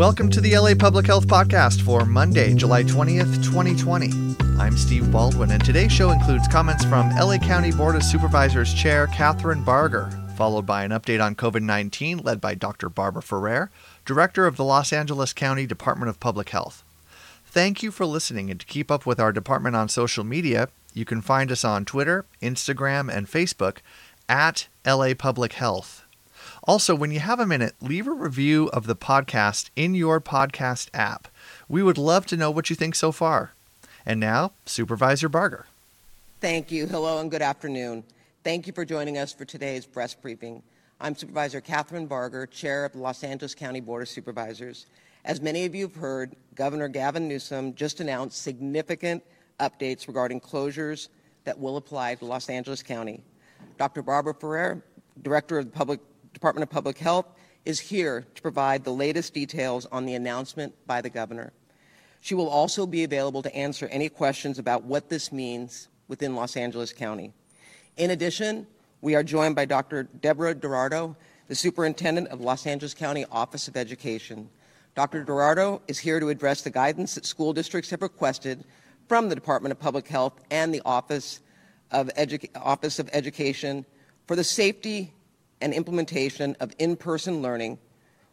Welcome to the LA Public Health Podcast for Monday, July 20th, 2020. I'm Steve Baldwin, and today's show includes comments from LA County Board of Supervisors Chair Kathryn Barger, followed by an update on COVID 19 led by Dr. Barbara Ferrer, Director of the Los Angeles County Department of Public Health. Thank you for listening, and to keep up with our department on social media, you can find us on Twitter, Instagram, and Facebook at LA Public Health. Also, when you have a minute, leave a review of the podcast in your podcast app. We would love to know what you think so far. And now, Supervisor Barger. Thank you. Hello and good afternoon. Thank you for joining us for today's press briefing. I'm Supervisor Kathryn Barger, Chair of the Los Angeles County Board of Supervisors. As many of you have heard, Governor Gavin Newsom just announced significant updates regarding closures that will apply to Los Angeles County. Dr. Barbara Ferrer, Director of the Public Department of Public Health, is here to provide the latest details on the announcement by the governor. She will also be available to answer any questions about what this means within Los Angeles County. In addition, we are joined by Dr. Deborah Duardo, the Superintendent of Los Angeles County Office of Education. Dr. Duardo is here to address the guidance that school districts have requested from the Department of Public Health and the Office of, Edu- Office of Education for the safety and implementation of in person learning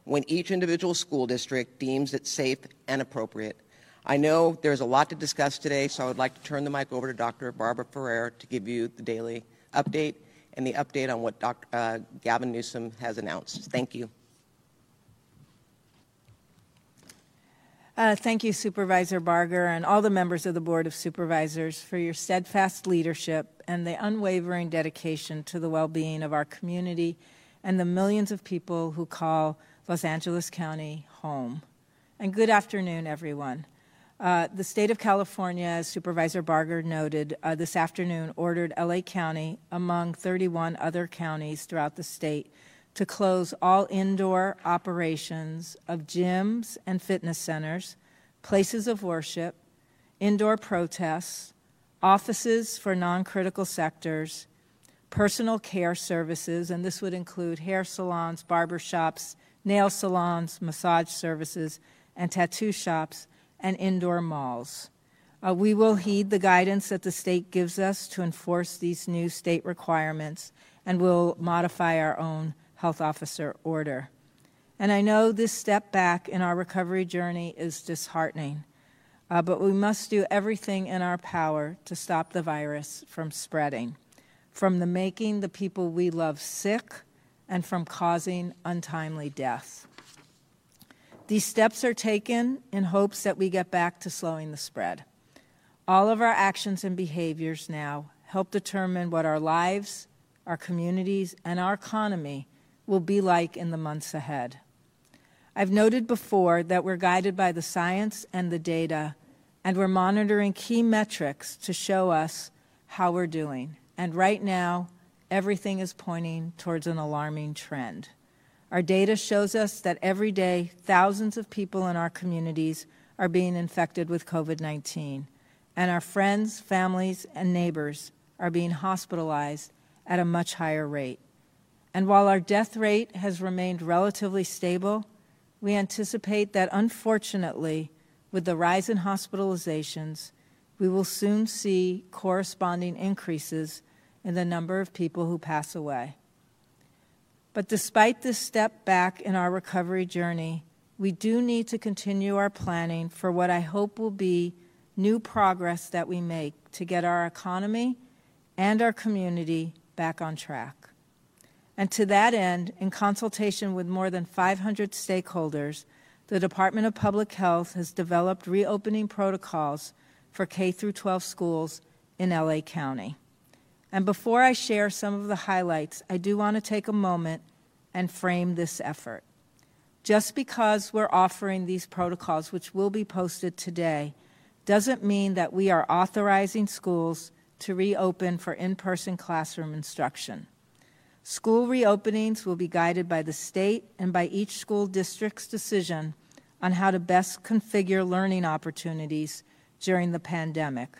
when each individual school district deems it safe and appropriate. I know there's a lot to discuss today, so I would like to turn the mic over to Dr. Barbara Ferrer to give you the daily update and the update on what Dr. Uh, Gavin Newsom has announced. Thank you. Uh, thank you, Supervisor Barger, and all the members of the Board of Supervisors for your steadfast leadership and the unwavering dedication to the well being of our community and the millions of people who call Los Angeles County home. And good afternoon, everyone. Uh, the state of California, as Supervisor Barger noted, uh, this afternoon ordered LA County, among 31 other counties throughout the state, to close all indoor operations of gyms and fitness centers, places of worship, indoor protests, offices for non critical sectors, personal care services, and this would include hair salons, barber shops, nail salons, massage services, and tattoo shops, and indoor malls. Uh, we will heed the guidance that the state gives us to enforce these new state requirements and will modify our own health officer order. And I know this step back in our recovery journey is disheartening, uh, but we must do everything in our power to stop the virus from spreading, from the making the people we love sick, and from causing untimely death. These steps are taken in hopes that we get back to slowing the spread. All of our actions and behaviors now help determine what our lives, our communities, and our economy will be like in the months ahead. I've noted before that we're guided by the science and the data, and we're monitoring key metrics to show us how we're doing. And right now, everything is pointing towards an alarming trend. Our data shows us that every day, thousands of people in our communities are being infected with COVID 19, and our friends, families, and neighbors are being hospitalized at a much higher rate. And while our death rate has remained relatively stable, we anticipate that unfortunately, with the rise in hospitalizations, we will soon see corresponding increases in the number of people who pass away. But despite this step back in our recovery journey, we do need to continue our planning for what I hope will be new progress that we make to get our economy and our community back on track. And to that end, in consultation with more than 500 stakeholders, the Department of Public Health has developed reopening protocols for K through 12 schools in LA County. And before I share some of the highlights, I do want to take a moment and frame this effort. Just because we're offering these protocols, which will be posted today, doesn't mean that we are authorizing schools to reopen for in person classroom instruction. School reopenings will be guided by the state and by each school district's decision on how to best configure learning opportunities during the pandemic.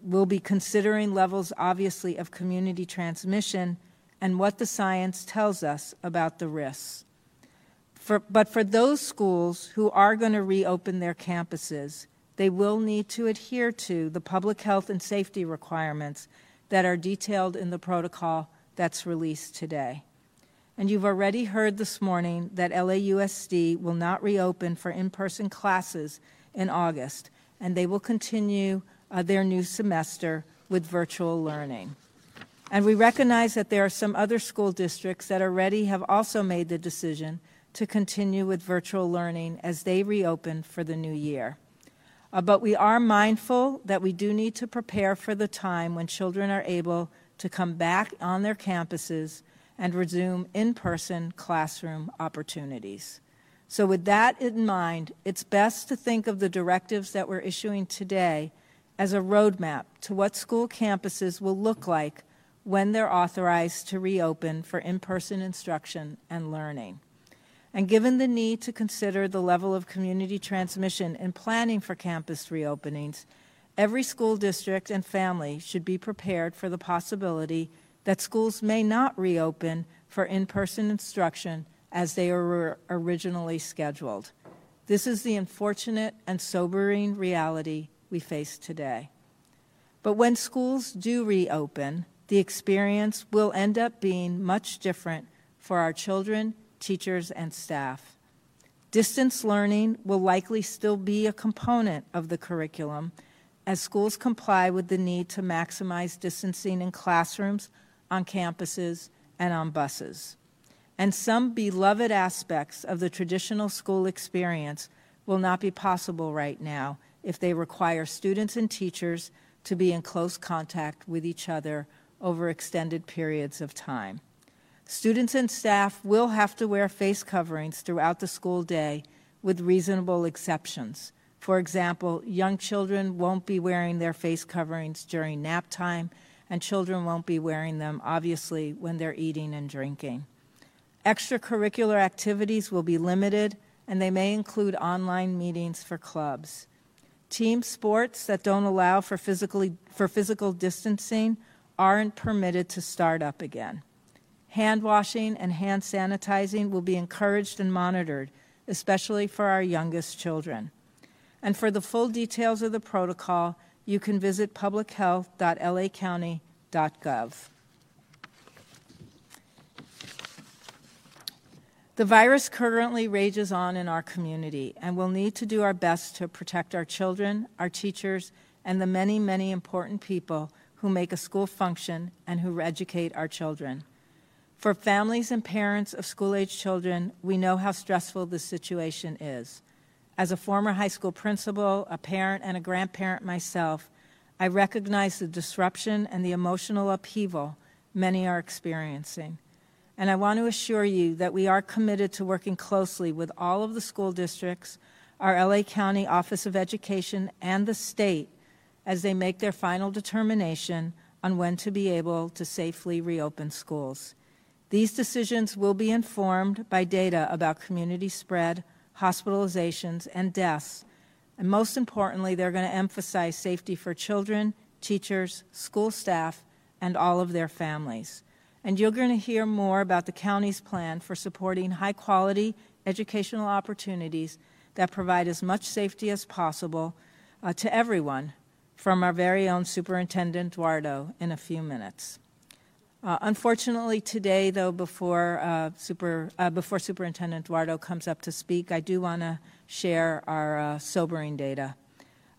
We'll be considering levels, obviously, of community transmission and what the science tells us about the risks. For, but for those schools who are going to reopen their campuses, they will need to adhere to the public health and safety requirements that are detailed in the protocol that's released today. And you've already heard this morning that LAUSD will not reopen for in person classes in August, and they will continue uh, their new semester with virtual learning. And we recognize that there are some other school districts that already have also made the decision to continue with virtual learning as they reopen for the new year. Uh, but we are mindful that we do need to prepare for the time when children are able to come back on their campuses and resume in person classroom opportunities. So, with that in mind, it's best to think of the directives that we're issuing today as a roadmap to what school campuses will look like when they're authorized to reopen for in person instruction and learning. And given the need to consider the level of community transmission in planning for campus reopenings, every school district and family should be prepared for the possibility that schools may not reopen for in person instruction as they were originally scheduled. This is the unfortunate and sobering reality we face today. But when schools do reopen, the experience will end up being much different for our children teachers, and staff. Distance learning will likely still be a component of the curriculum as schools comply with the need to maximize distancing in classrooms, on campuses, and on buses. And some beloved aspects of the traditional school experience will not be possible right now if they require students and teachers to be in close contact with each other over extended periods of time. Students and staff will have to wear face coverings throughout the school day with reasonable exceptions. For example, young children won't be wearing their face coverings during nap time, and children won't be wearing them, obviously, when they're eating and drinking. Extracurricular activities will be limited, and they may include online meetings for clubs. Team sports that don't allow for, physically, for physical distancing aren't permitted to start up again. Hand washing and hand sanitizing will be encouraged and monitored, especially for our youngest children. And for the full details of the protocol, you can visit publichealth.lacounty.gov. The virus currently rages on in our community, and we'll need to do our best to protect our children, our teachers, and the many, many important people who make a school function and who educate our children. For families and parents of school age children, we know how stressful this situation is. As a former high school principal, a parent, and a grandparent myself, I recognize the disruption and the emotional upheaval many are experiencing. And I want to assure you that we are committed to working closely with all of the school districts, our LA County Office of Education, and the state as they make their final determination on when to be able to safely reopen schools. These decisions will be informed by data about community spread, hospitalizations, and deaths. And most importantly, they're going to emphasize safety for children, teachers, school staff, and all of their families. And you're going to hear more about the county's plan for supporting high quality educational opportunities that provide as much safety as possible uh, to everyone from our very own Superintendent Duardo in a few minutes. Uh, unfortunately, today, though, before, uh, Super, uh, before Superintendent Duardo comes up to speak, I do want to share our uh, sobering data.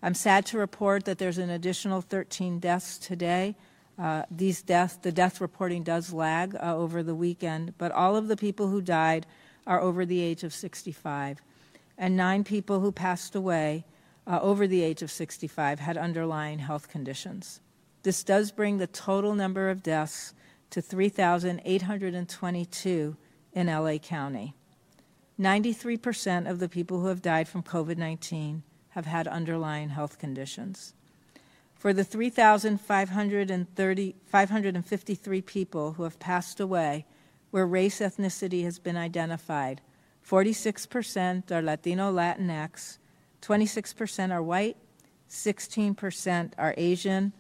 I'm sad to report that there's an additional 13 deaths today. Uh, these deaths, the death reporting does lag uh, over the weekend, but all of the people who died are over the age of 65, and nine people who passed away over the age of 65 had underlying health conditions. This does bring the total number of deaths to 3,822 in LA County. 93% of the people who have died from COVID 19 have had underlying health conditions. For the 3,553 people who have passed away where race ethnicity has been identified, 46% are Latino Latinx, 26% are white, 16% are Asian,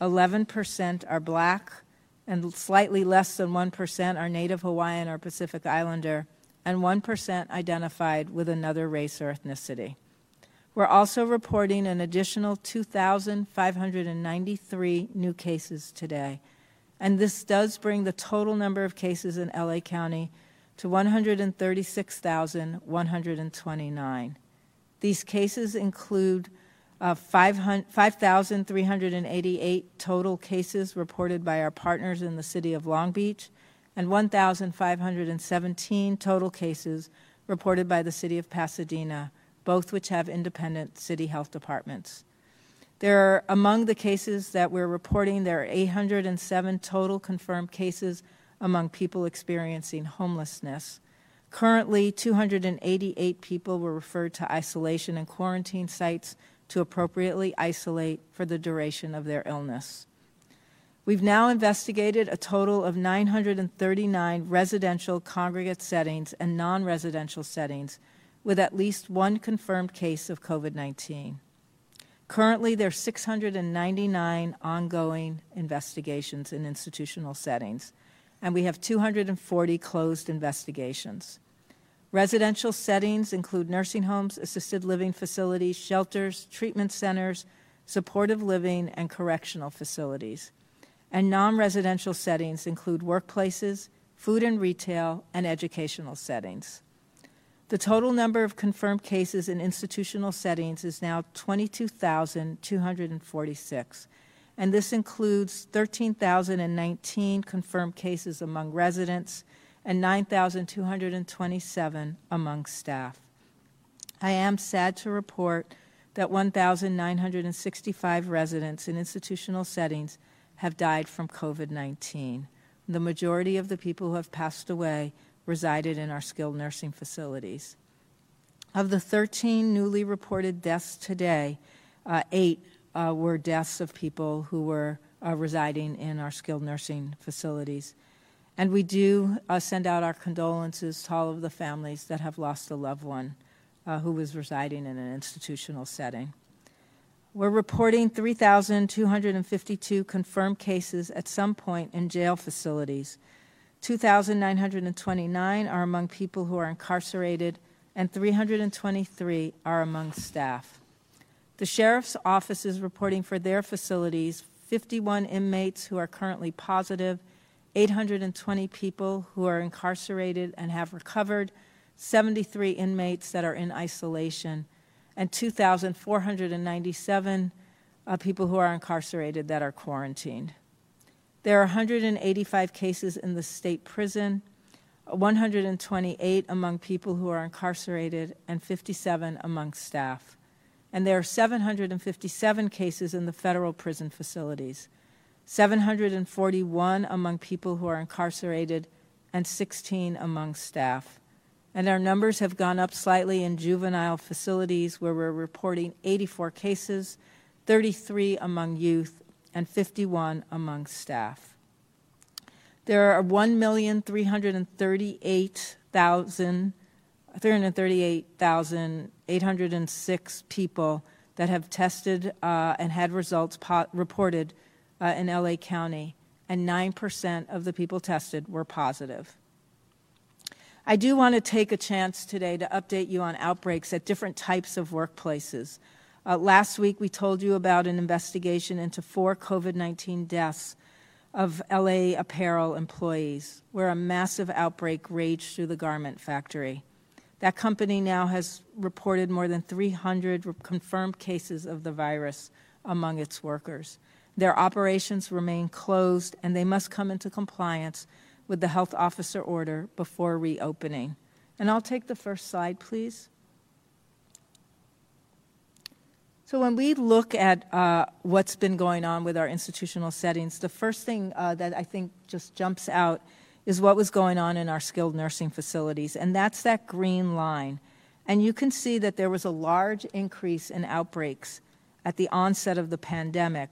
11% are black, and slightly less than 1% are Native Hawaiian or Pacific Islander, and 1% identified with another race or ethnicity. We're also reporting an additional 2,593 new cases today, and this does bring the total number of cases in LA County to 136,129. These cases include uh, 5,388 total cases reported by our partners in the city of Long Beach and 1,517 total cases reported by the city of Pasadena, both which have independent city health departments. There are, among the cases that we're reporting, there are 807 total confirmed cases among people experiencing homelessness. Currently, 288 people were referred to isolation and quarantine sites to appropriately isolate for the duration of their illness. We've now investigated a total of 939 residential congregate settings and non residential settings with at least one confirmed case of COVID 19. Currently, there are 699 ongoing investigations in institutional settings, and we have 240 closed investigations. Residential settings include nursing homes, assisted living facilities, shelters, treatment centers, supportive living, and correctional facilities. And non residential settings include workplaces, food and retail, and educational settings. The total number of confirmed cases in institutional settings is now 22,246, and this includes 13,019 confirmed cases among residents and 9,227 among staff. I am sad to report that 1,965 residents in institutional settings have died from COVID 19. The majority of the people who have passed away resided in our skilled nursing facilities. Of the 13 newly reported deaths today, uh, eight uh, were deaths of people who were uh, residing in our skilled nursing facilities. And we do uh, send out our condolences to all of the families that have lost a loved one uh, who was residing in an institutional setting. We're reporting 3,252 confirmed cases at some point in jail facilities. 2,929 are among people who are incarcerated, and 323 are among staff. The sheriff's office is reporting for their facilities 51 inmates who are currently positive 820 people who are incarcerated and have recovered, 73 inmates that are in isolation, and 2,497 uh, people who are incarcerated that are quarantined. There are 185 cases in the state prison, 128 among people who are incarcerated, and 57 among staff. And there are 757 cases in the federal prison facilities. 741 among people who are incarcerated, and 16 among staff. And our numbers have gone up slightly in juvenile facilities where we're reporting 84 cases, 33 among youth, and 51 among staff. There are 1,338,806 people that have tested uh, and had results po- reported uh, in LA County, and 9% of the people tested were positive. I do want to take a chance today to update you on outbreaks at different types of workplaces. Uh, last week, we told you about an investigation into four COVID 19 deaths of LA apparel employees, where a massive outbreak raged through the garment factory. That company now has reported more than 300 confirmed cases of the virus among its workers. Their operations remain closed and they must come into compliance with the health officer order before reopening. And I'll take the first slide, please. So, when we look at uh, what's been going on with our institutional settings, the first thing uh, that I think just jumps out is what was going on in our skilled nursing facilities, and that's that green line. And you can see that there was a large increase in outbreaks at the onset of the pandemic,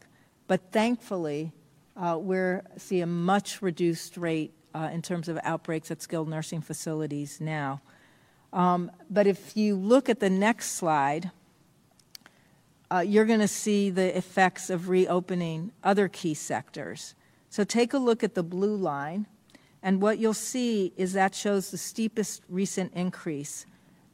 but thankfully, uh, we see a much reduced rate uh, in terms of outbreaks at skilled nursing facilities now. Um, but if you look at the next slide, uh, you're going to see the effects of reopening other key sectors. So take a look at the blue line. And what you'll see is that shows the steepest recent increase.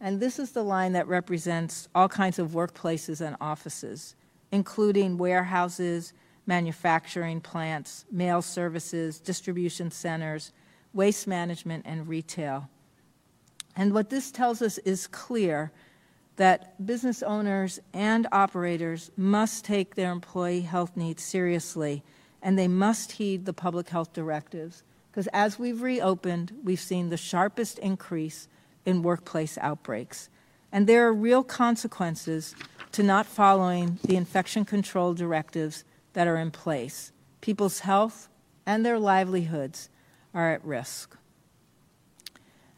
And this is the line that represents all kinds of workplaces and offices, including warehouses, manufacturing plants, mail services, distribution centers, waste management, and retail. And what this tells us is clear that business owners and operators must take their employee health needs seriously and they must heed the public health directives because as we've reopened, we've seen the sharpest increase in workplace outbreaks. And there are real consequences to not following the infection control directives that are in place. People's health and their livelihoods are at risk.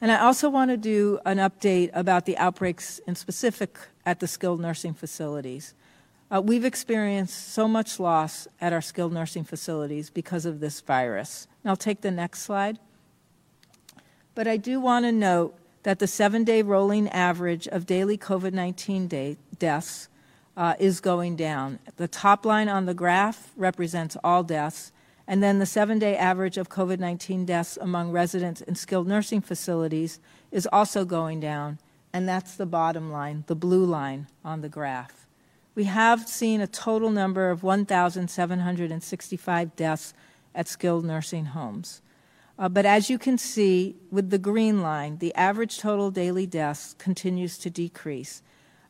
And I also want to do an update about the outbreaks in specific at the skilled nursing facilities. Uh, we've experienced so much loss at our skilled nursing facilities because of this virus. And I'll take the next slide. But I do want to note that the seven day rolling average of daily COVID 19 deaths uh, is going down. The top line on the graph represents all deaths, and then the seven day average of COVID 19 deaths among residents in skilled nursing facilities is also going down, and that's the bottom line, the blue line on the graph we have seen a total number of 1,765 deaths at skilled nursing homes. Uh, but as you can see with the green line, the average total daily deaths continues to decrease,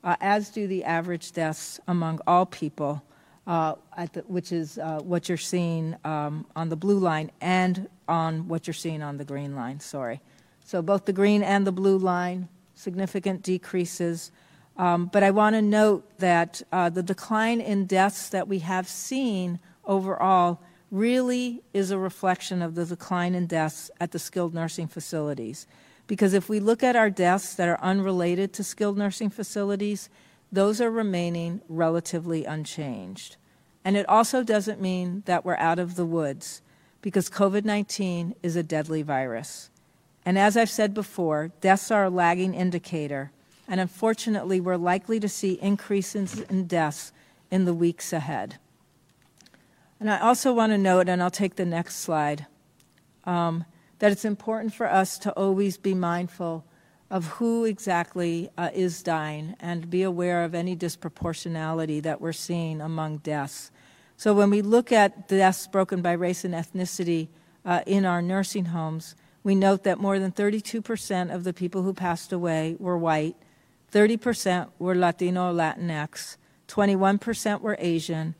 uh, as do the average deaths among all people, uh, the, which is uh, what you're seeing um, on the blue line and on what you're seeing on the green line. Sorry. So both the green and the blue line, significant decreases. Um, but I want to note that uh, the decline in deaths that we have seen overall really is a reflection of the decline in deaths at the skilled nursing facilities. Because if we look at our deaths that are unrelated to skilled nursing facilities, those are remaining relatively unchanged. And it also doesn't mean that we're out of the woods, because COVID 19 is a deadly virus. And as I've said before, deaths are a lagging indicator and unfortunately, we're likely to see increases in deaths in the weeks ahead. And I also want to note, and I'll take the next slide, um, that it's important for us to always be mindful of who exactly uh, is dying and be aware of any disproportionality that we're seeing among deaths. So when we look at deaths broken by race and ethnicity uh, in our nursing homes, we note that more than 32% of the people who passed away were white, 30% were Latino Latinx, 21% were Asian,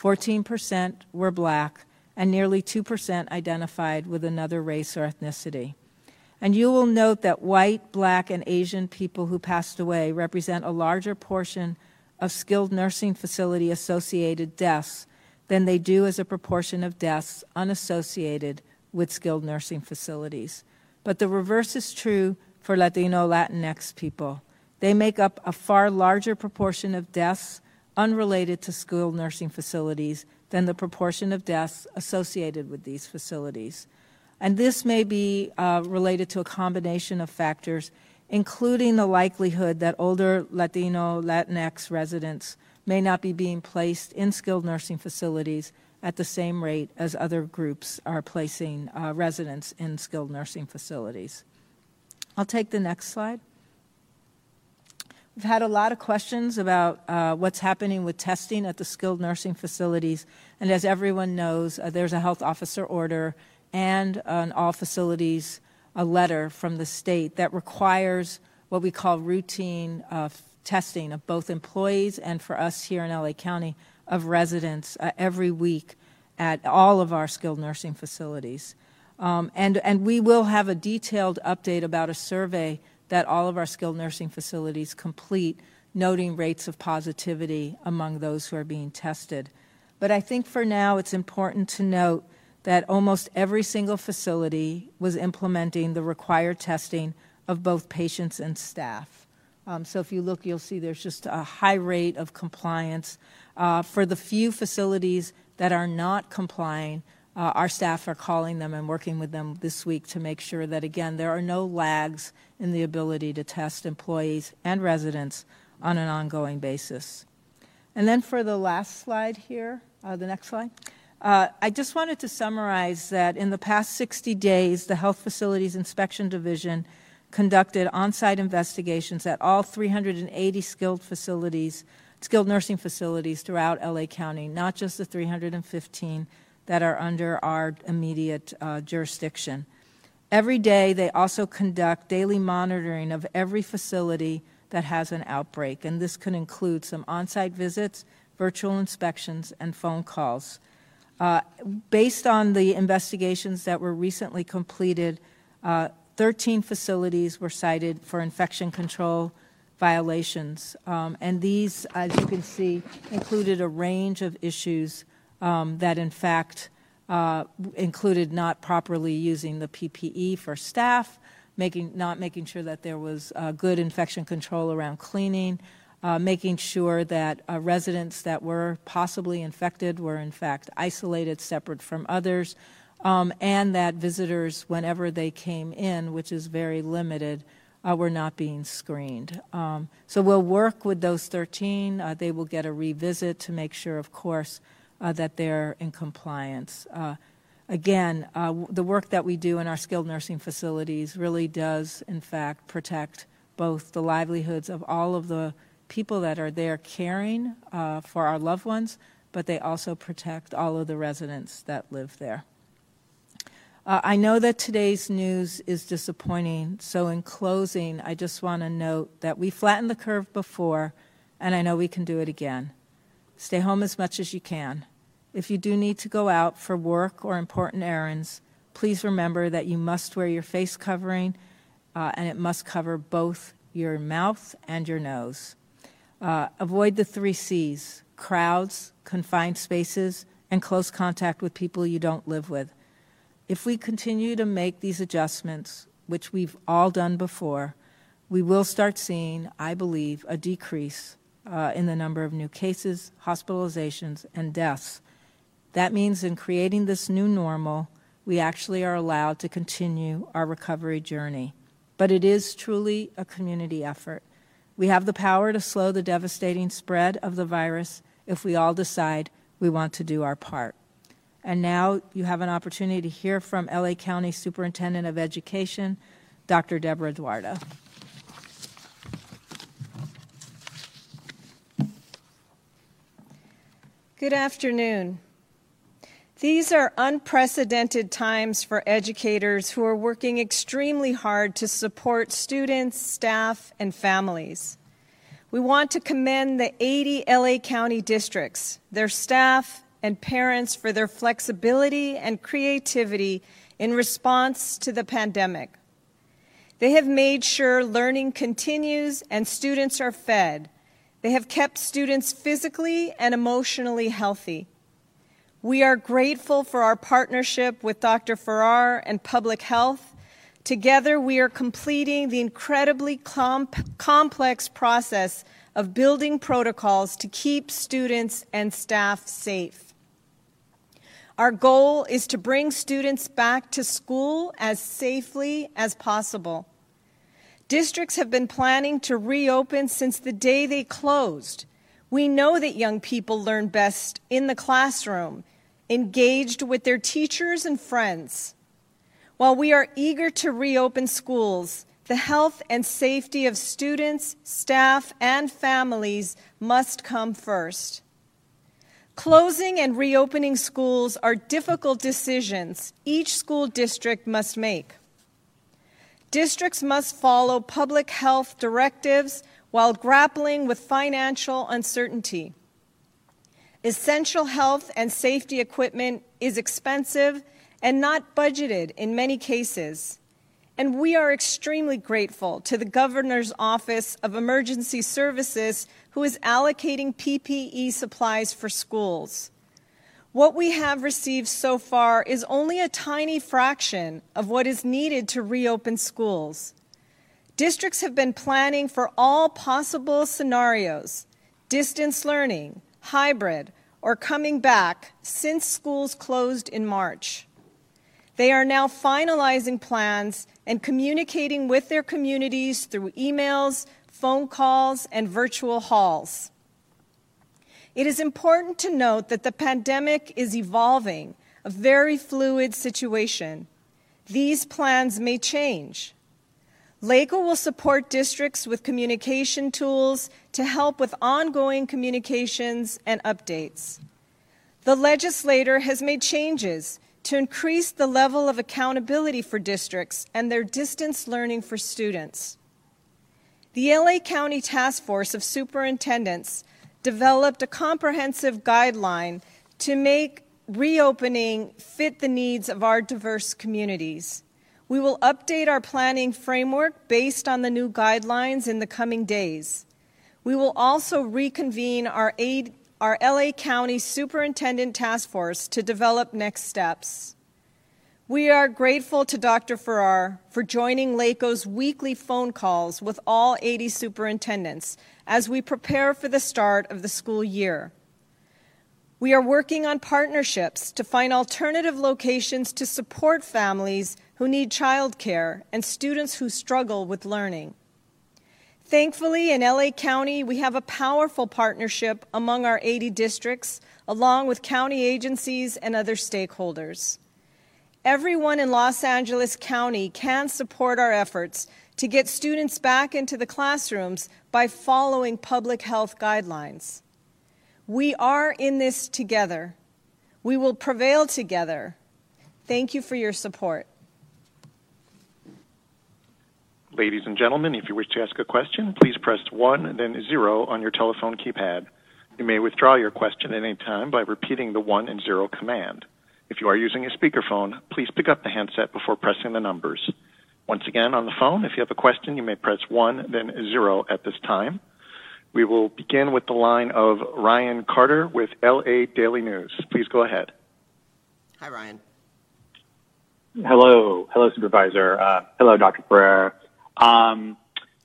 14% were black, and nearly 2% identified with another race or ethnicity. And you will note that white, black, and Asian people who passed away represent a larger portion of skilled nursing facility associated deaths than they do as a proportion of deaths unassociated with skilled nursing facilities. But the reverse is true for Latino Latinx people. They make up a far larger proportion of deaths unrelated to skilled nursing facilities than the proportion of deaths associated with these facilities. And this may be uh, related to a combination of factors, including the likelihood that older Latino, Latinx residents may not be being placed in skilled nursing facilities at the same rate as other groups are placing uh, residents in skilled nursing facilities. I'll take the next slide. We've had a lot of questions about uh, what's happening with testing at the skilled nursing facilities. And as everyone knows, uh, there's a health officer order and on all facilities a letter from the state that requires what we call routine uh, testing of both employees and for us here in LA County of residents uh, every week at all of our skilled nursing facilities. Um, and, and we will have a detailed update about a survey that all of our skilled nursing facilities complete, noting rates of positivity among those who are being tested. But I think for now it's important to note that almost every single facility was implementing the required testing of both patients and staff. Um, so if you look, you'll see there's just a high rate of compliance. Uh, for the few facilities that are not complying, uh, our staff are calling them and working with them this week to make sure that, again, there are no lags in the ability to test employees and residents on an ongoing basis. And then for the last slide here, uh, the next slide, Uh, I just wanted to summarize that in the past 60 days, the Health Facilities Inspection Division conducted on site investigations at all 380 skilled facilities, skilled nursing facilities throughout LA County, not just the 315 that are under our immediate uh, jurisdiction. Every day, they also conduct daily monitoring of every facility that has an outbreak, and this could include some on site visits, virtual inspections, and phone calls. Uh, based on the investigations that were recently completed, uh, 13 facilities were cited for infection control violations. Um, and these, as you can see, included a range of issues um, that, in fact, uh, included not properly using the PPE for staff, making, not making sure that there was uh, good infection control around cleaning, uh, making sure that uh, residents that were possibly infected were in fact isolated, separate from others, um, and that visitors, whenever they came in, which is very limited, uh, were not being screened. Um, so we'll work with those 13. Uh, they will get a revisit to make sure, of course, uh, that they're in compliance. Uh, again, the work that we do in our skilled nursing facilities really does, in fact, protect both the livelihoods of all of the people that are there caring uh, for our loved ones, but they also protect all of the residents that live there. Uh, I know that today's news is disappointing, so in closing, I just want to note that we flattened the curve before, and I know we can do it again. Stay home as much as you can. If you do need to go out for work or important errands, please remember that you must wear your face covering, uh, and it must cover both your mouth and your nose. Uh, avoid the three C's crowds, confined spaces, and close contact with people you don't live with. If we continue to make these adjustments, which we've all done before, we will start seeing, I believe, a decrease uh, in the number of new cases, hospitalizations, and deaths. That means in creating this new normal, we actually are allowed to continue our recovery journey. But it is truly a community effort. We have the power to slow the devastating spread of the virus if we all decide we want to do our part. And now you have an opportunity to hear from LA County Superintendent of Education, Dr. Deborah Duardo. Good afternoon. These are unprecedented times for educators who are working extremely hard to support students, staff, and families. We want to commend the 80 LA County districts, their staff, and parents for their flexibility and creativity in response to the pandemic. They have made sure learning continues and students are fed. They have kept students physically and emotionally healthy. We are grateful for our partnership with Dr. Ferrer and Public Health. Together, we are completing the incredibly comp- complex process of building protocols to keep students and staff safe. Our goal is to bring students back to school as safely as possible. Districts have been planning to reopen since the day they closed. We know that young people learn best in the classroom engaged with their teachers and friends. While we are eager to reopen schools, the health and safety of students, staff, and families must come first. Closing and reopening schools are difficult decisions each school district must make. Districts must follow public health directives while grappling with financial uncertainty. Essential health and safety equipment is expensive and not budgeted in many cases. And we are extremely grateful to the Governor's Office of Emergency Services who is allocating PPE supplies for schools. What we have received so far is only a tiny fraction of what is needed to reopen schools. Districts have been planning for all possible scenarios distance learning, hybrid, or coming back since schools closed in March. They are now finalizing plans and communicating with their communities through emails, phone calls, and virtual halls. It is important to note that the pandemic is evolving, a very fluid situation. These plans may change. LACO will support districts with communication tools to help with ongoing communications and updates. The legislator has made changes to increase the level of accountability for districts and their distance learning for students. The LA County Task Force of Superintendents developed a comprehensive guideline to make reopening fit the needs of our diverse communities. We will update our planning framework based on the new guidelines in the coming days. We will also reconvene our aid our LA County Superintendent Task Force to develop next steps. We are grateful to Dr. Ferrer for joining LACO's weekly phone calls with all 80 superintendents as we prepare for the start of the school year. We are working on partnerships to find alternative locations to support families who need childcare and students who struggle with learning. Thankfully, in LA County, we have a powerful partnership among our 80 districts, along with county agencies and other stakeholders. Everyone in Los Angeles County can support our efforts to get students back into the classrooms by following public health guidelines. We are in this together. We will prevail together. Thank you for your support. Ladies and gentlemen, if you wish to ask a question, please press 1 then 0 on your telephone keypad. You may withdraw your question at any time by repeating the 1 and 0 command. If you are using a speakerphone, please pick up the handset before pressing the numbers. Once again, on the phone, if you have a question, you may press 1 then 0 at this time. We will begin with the line of Ryan Carter with LA Daily News. Please go ahead. Hi, Ryan. Hello. Hello, Supervisor. Uh, hello, Dr. Ferrer. Um,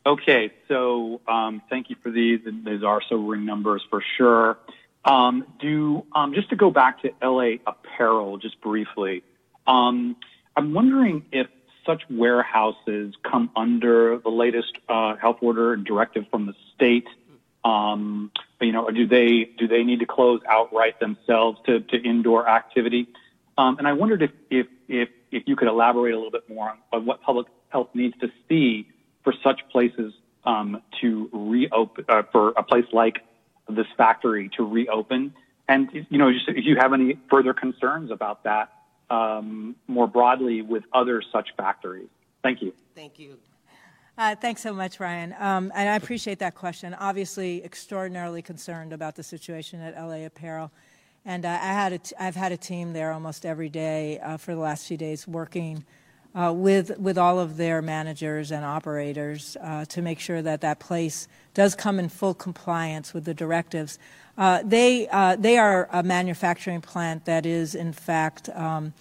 okay, so um, thank you for these. These are sobering numbers for sure. Um, do um, just to go back to LA Apparel just briefly. Um, I'm wondering if such warehouses come under the latest uh, health order and directive from the state. Um, you know, do they do they need to close outright themselves to, to indoor activity? And I wondered if, if if if you could elaborate a little bit more on, on what public health needs to see for such places um, to reopen, uh, for a place like this factory to reopen. And, you know, just, if you have any further concerns about that um, more broadly with other such factories. Thank you. Thank you. Uh, thanks so much, Ryan. Um, and I appreciate that question. Obviously, extraordinarily concerned about the situation at LA Apparel. And uh, I had a t- I've had a team there almost every day uh, for the last few days working uh, with with all of their managers and operators uh, to make sure that that place does come in full compliance with the directives. Uh, they uh, they are a manufacturing plant that is in fact. Um,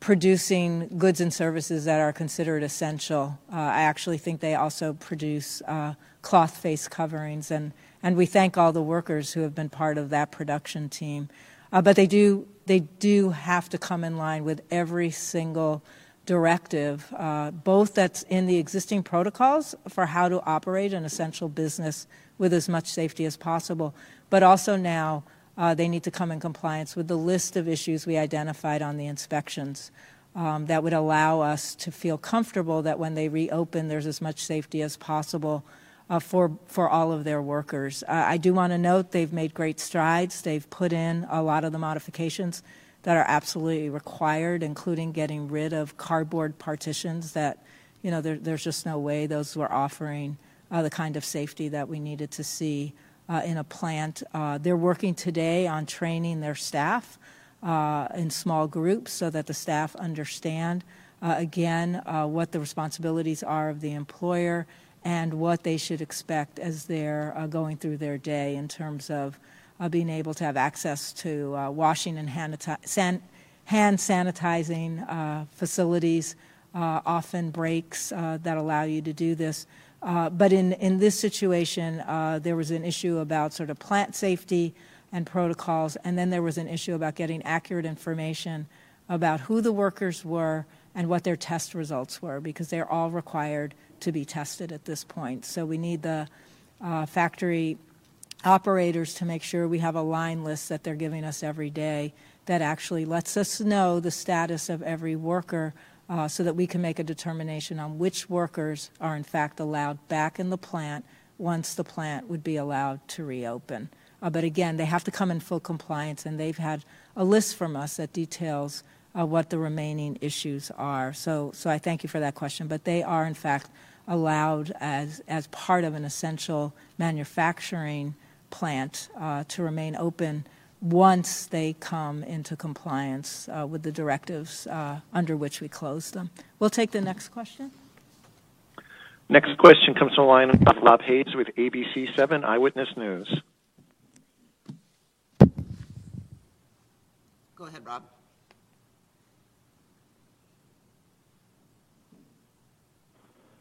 producing goods and services that are considered essential. Uh, I actually think they also produce uh, cloth face coverings, and, and we thank all the workers who have been part of that production team. but they do they do have to come in line with every single directive, uh, both that's in the existing protocols for how to operate an essential business with as much safety as possible, but also now uh, they need to come in compliance with the list of issues we identified on the inspections um, that would allow us to feel comfortable that when they reopen, there's as much safety as possible. Uh, for for all of their workers, uh, I do want to note they've made great strides. They've put in a lot of the modifications that are absolutely required, including getting rid of cardboard partitions that, you know, there, there's just no way those were offering uh, the kind of safety that we needed to see uh, in a plant. Uh, they're working today on training their staff uh, in small groups so that the staff understand, uh, again, uh, what the responsibilities are of the employer and what they should expect as they're going through their day in terms of uh, being able to have access to uh, washing and hand, san- hand sanitizing uh, facilities, uh, often breaks uh, that allow you to do this. but in, in this situation, there was an issue about sort of plant safety and protocols, and then there was an issue about getting accurate information about who the workers were and what their test results were, because they're all required to be tested at this point. So we need the uh, factory operators to make sure we have a line list that they're giving us every day that actually lets us know the status of every worker uh, so that we can make a determination on which workers are in fact allowed back in the plant once the plant would be allowed to reopen. Uh, but again, they have to come in full compliance, and they've had a list from us that details uh, what the remaining issues are. So, so I thank you for that question. But they are, in fact, allowed as, as part of an essential manufacturing plant uh, to remain open once they come into compliance uh, with the directives uh, under which we close them. We'll take the next question. Next question comes from the line of Rob Hayes with ABC7 Eyewitness News. Go ahead, Rob.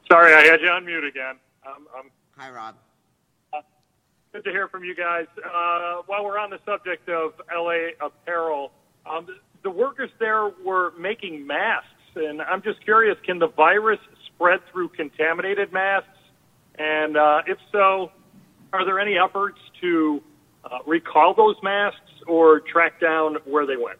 Sorry, I had you on mute again. Um, um, Hi, Rob. Good to hear from you guys. Uh, while we're on the subject of LA apparel, um, the workers there were making masks, and I'm just curious: can the virus spread through contaminated masks? And uh, if so, are there any efforts to uh, recall those masks or track down where they went?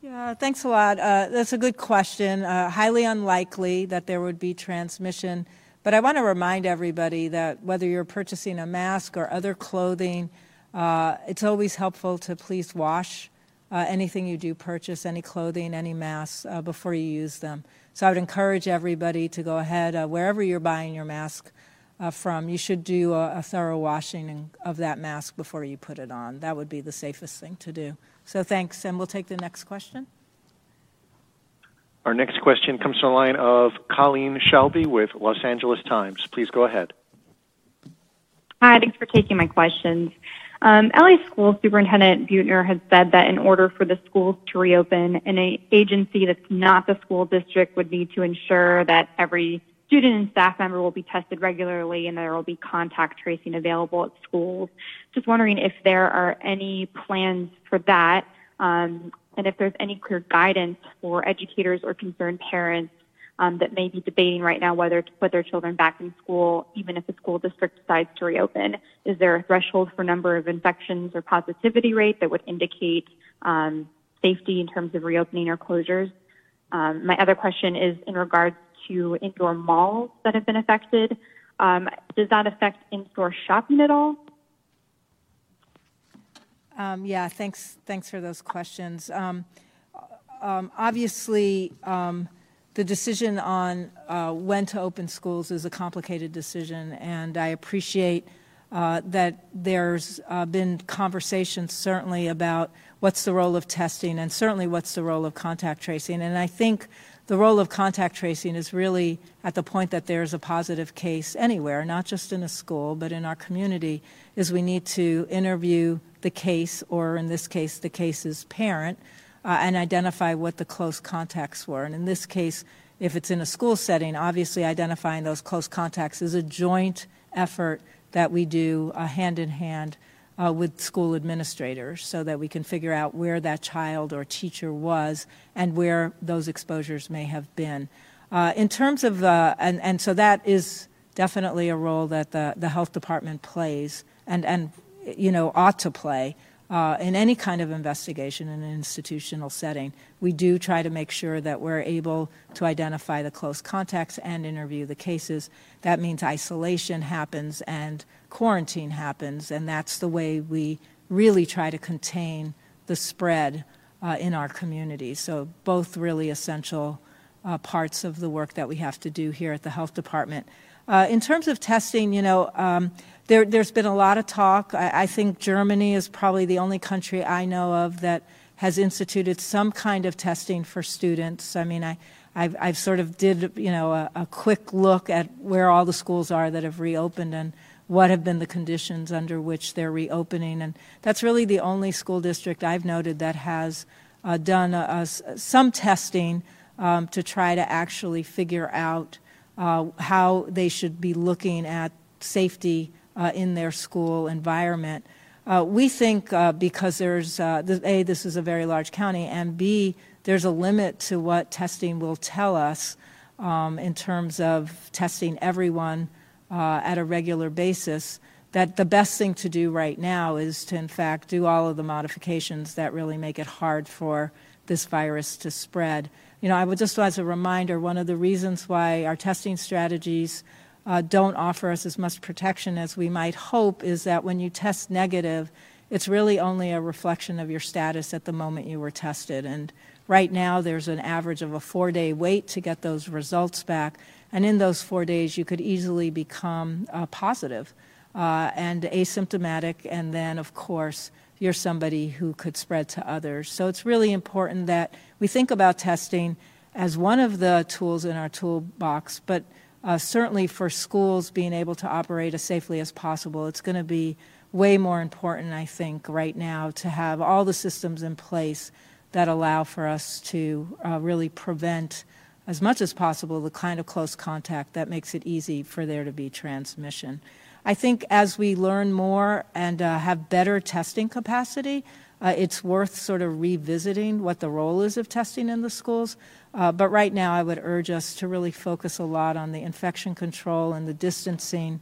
Yeah, thanks a lot. Uh, that's a good question. Uh, highly unlikely that there would be transmission. But I want to remind everybody that whether you're purchasing a mask or other clothing, uh, it's always helpful to please wash uh, anything you do purchase, any clothing, any masks, uh, before you use them. So I would encourage everybody to go ahead, uh, wherever you're buying your mask from, you should do a, a thorough washing of that mask before you put it on. That would be the safest thing to do. So thanks, and we'll take the next question. Our next question comes from the line of Colleen Shalby with Los Angeles Times. Please go ahead. Hi, thanks for taking my questions. Um, LA School Superintendent Beutner has said that in order for the schools to reopen, an agency that's not the school district would need to ensure that every student and staff member will be tested regularly and there will be contact tracing available at schools. Just wondering if there are any plans for that um, and if there's any clear guidance for educators or concerned parents um, that may be debating right now whether to put their children back in school, even if the school district decides to reopen. Is there a threshold for number of infections or positivity rate that would indicate um, safety in terms of reopening or closures? Um, my other question is in regards to indoor malls that have been affected. Um, does that affect in-store shopping at all? Um, yeah, thanks. Thanks for those questions. Um, um obviously, um, the decision on uh, when to open schools is a complicated decision, and I appreciate uh, that there's uh, been conversations certainly about what's the role of testing and certainly what's the role of contact tracing. And I think the role of contact tracing is really at the point that there's a positive case anywhere, not just in a school, but in our community, is we need to interview the case, or in this case, the case's parent, uh, and identify what the close contacts were. And in this case, if it's in a school setting, obviously identifying those close contacts is a joint effort that we do uh, hand in hand uh, with school administrators so that we can figure out where that child or teacher was and where those exposures may have been. Uh, in terms of, uh, and, and so that is definitely a role that the, the health department plays and, and you know, ought to play. Uh, in any kind of investigation in an institutional setting, we do try to make sure that we're able to identify the close contacts and interview the cases. That means isolation happens and quarantine happens, and that's the way we really try to contain the spread uh, in our communities. So, both really essential uh, parts of the work that we have to do here at the health department. Uh, in terms of testing, you know, um, there, has been a lot of talk. I, I, think Germany is probably the only country I know of that has instituted some kind of testing for students. I mean, I, I've, I've sort of did, you know, a, a quick look at where all the schools are that have reopened and what have been the conditions under which they're reopening. And that's really the only school district I've noted that has uh, done a, a, some testing um, to try to actually figure out uh, how they should be looking at safety uh, in their school environment. Uh, we think uh, because there's, uh, A, this is a very large county, and B, there's a limit to what testing will tell us um, in terms of testing everyone uh, at a regular basis, that the best thing to do right now is to, in fact, do all of the modifications that really make it hard for this virus to spread. You know, I would just as a reminder, one of the reasons why our testing strategies uh, don't offer us as much protection as we might hope is that when you test negative, it's really only a reflection of your status at the moment you were tested. And right now, there's an average of a four day wait to get those results back. And in those four days, you could easily become uh, positive uh, and asymptomatic, and then, of course, you're somebody who could spread to others. So it's really important that we think about testing as one of the tools in our toolbox, but uh, certainly for schools being able to operate as safely as possible, it's going to be way more important, I think, right now to have all the systems in place that allow for us to uh, really prevent as much as possible the kind of close contact that makes it easy for there to be transmission. I think as we learn more and uh, have better testing capacity, uh, it's worth sort of revisiting what the role is of testing in the schools. Uh, but right now, I would urge us to really focus a lot on the infection control and the distancing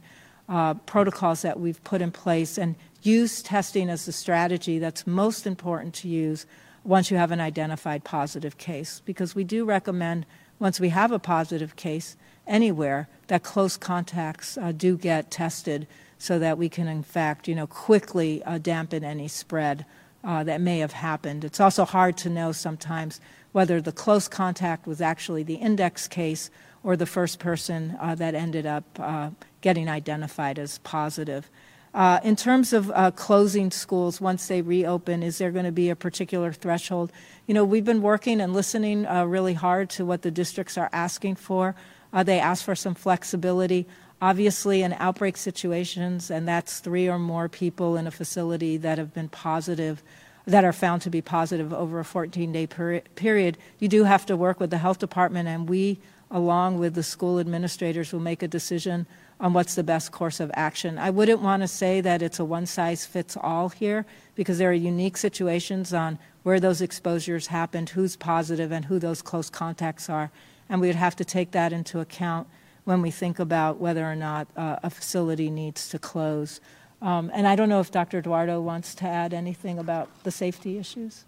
uh, protocols that we've put in place and use testing as the strategy that's most important to use once you have an identified positive case. Because we do recommend, once we have a positive case, anywhere that close contacts uh, do get tested so that we can in fact you know quickly uh, dampen any spread uh, that may have happened. It's also hard to know sometimes whether the close contact was actually the index case or the first person uh, that ended up uh, getting identified as positive uh, in terms of closing schools once they reopen, is there going to be a particular threshold? You know, we've been working and listening really hard to what the districts are asking for. Uh, they ask for some flexibility. Obviously, in outbreak situations, and that's three or more people in a facility that have been positive, that are found to be positive over a 14 day peri- period, you do have to work with the health department, and we, along with the school administrators, will make a decision on what's the best course of action. I wouldn't want to say that it's a one size fits all here because there are unique situations on where those exposures happened, who's positive, and who those close contacts are and we would have to take that into account when we think about whether or not uh, a facility needs to close. Um, and I don't know if Dr. Duardo wants to add anything about the safety issues.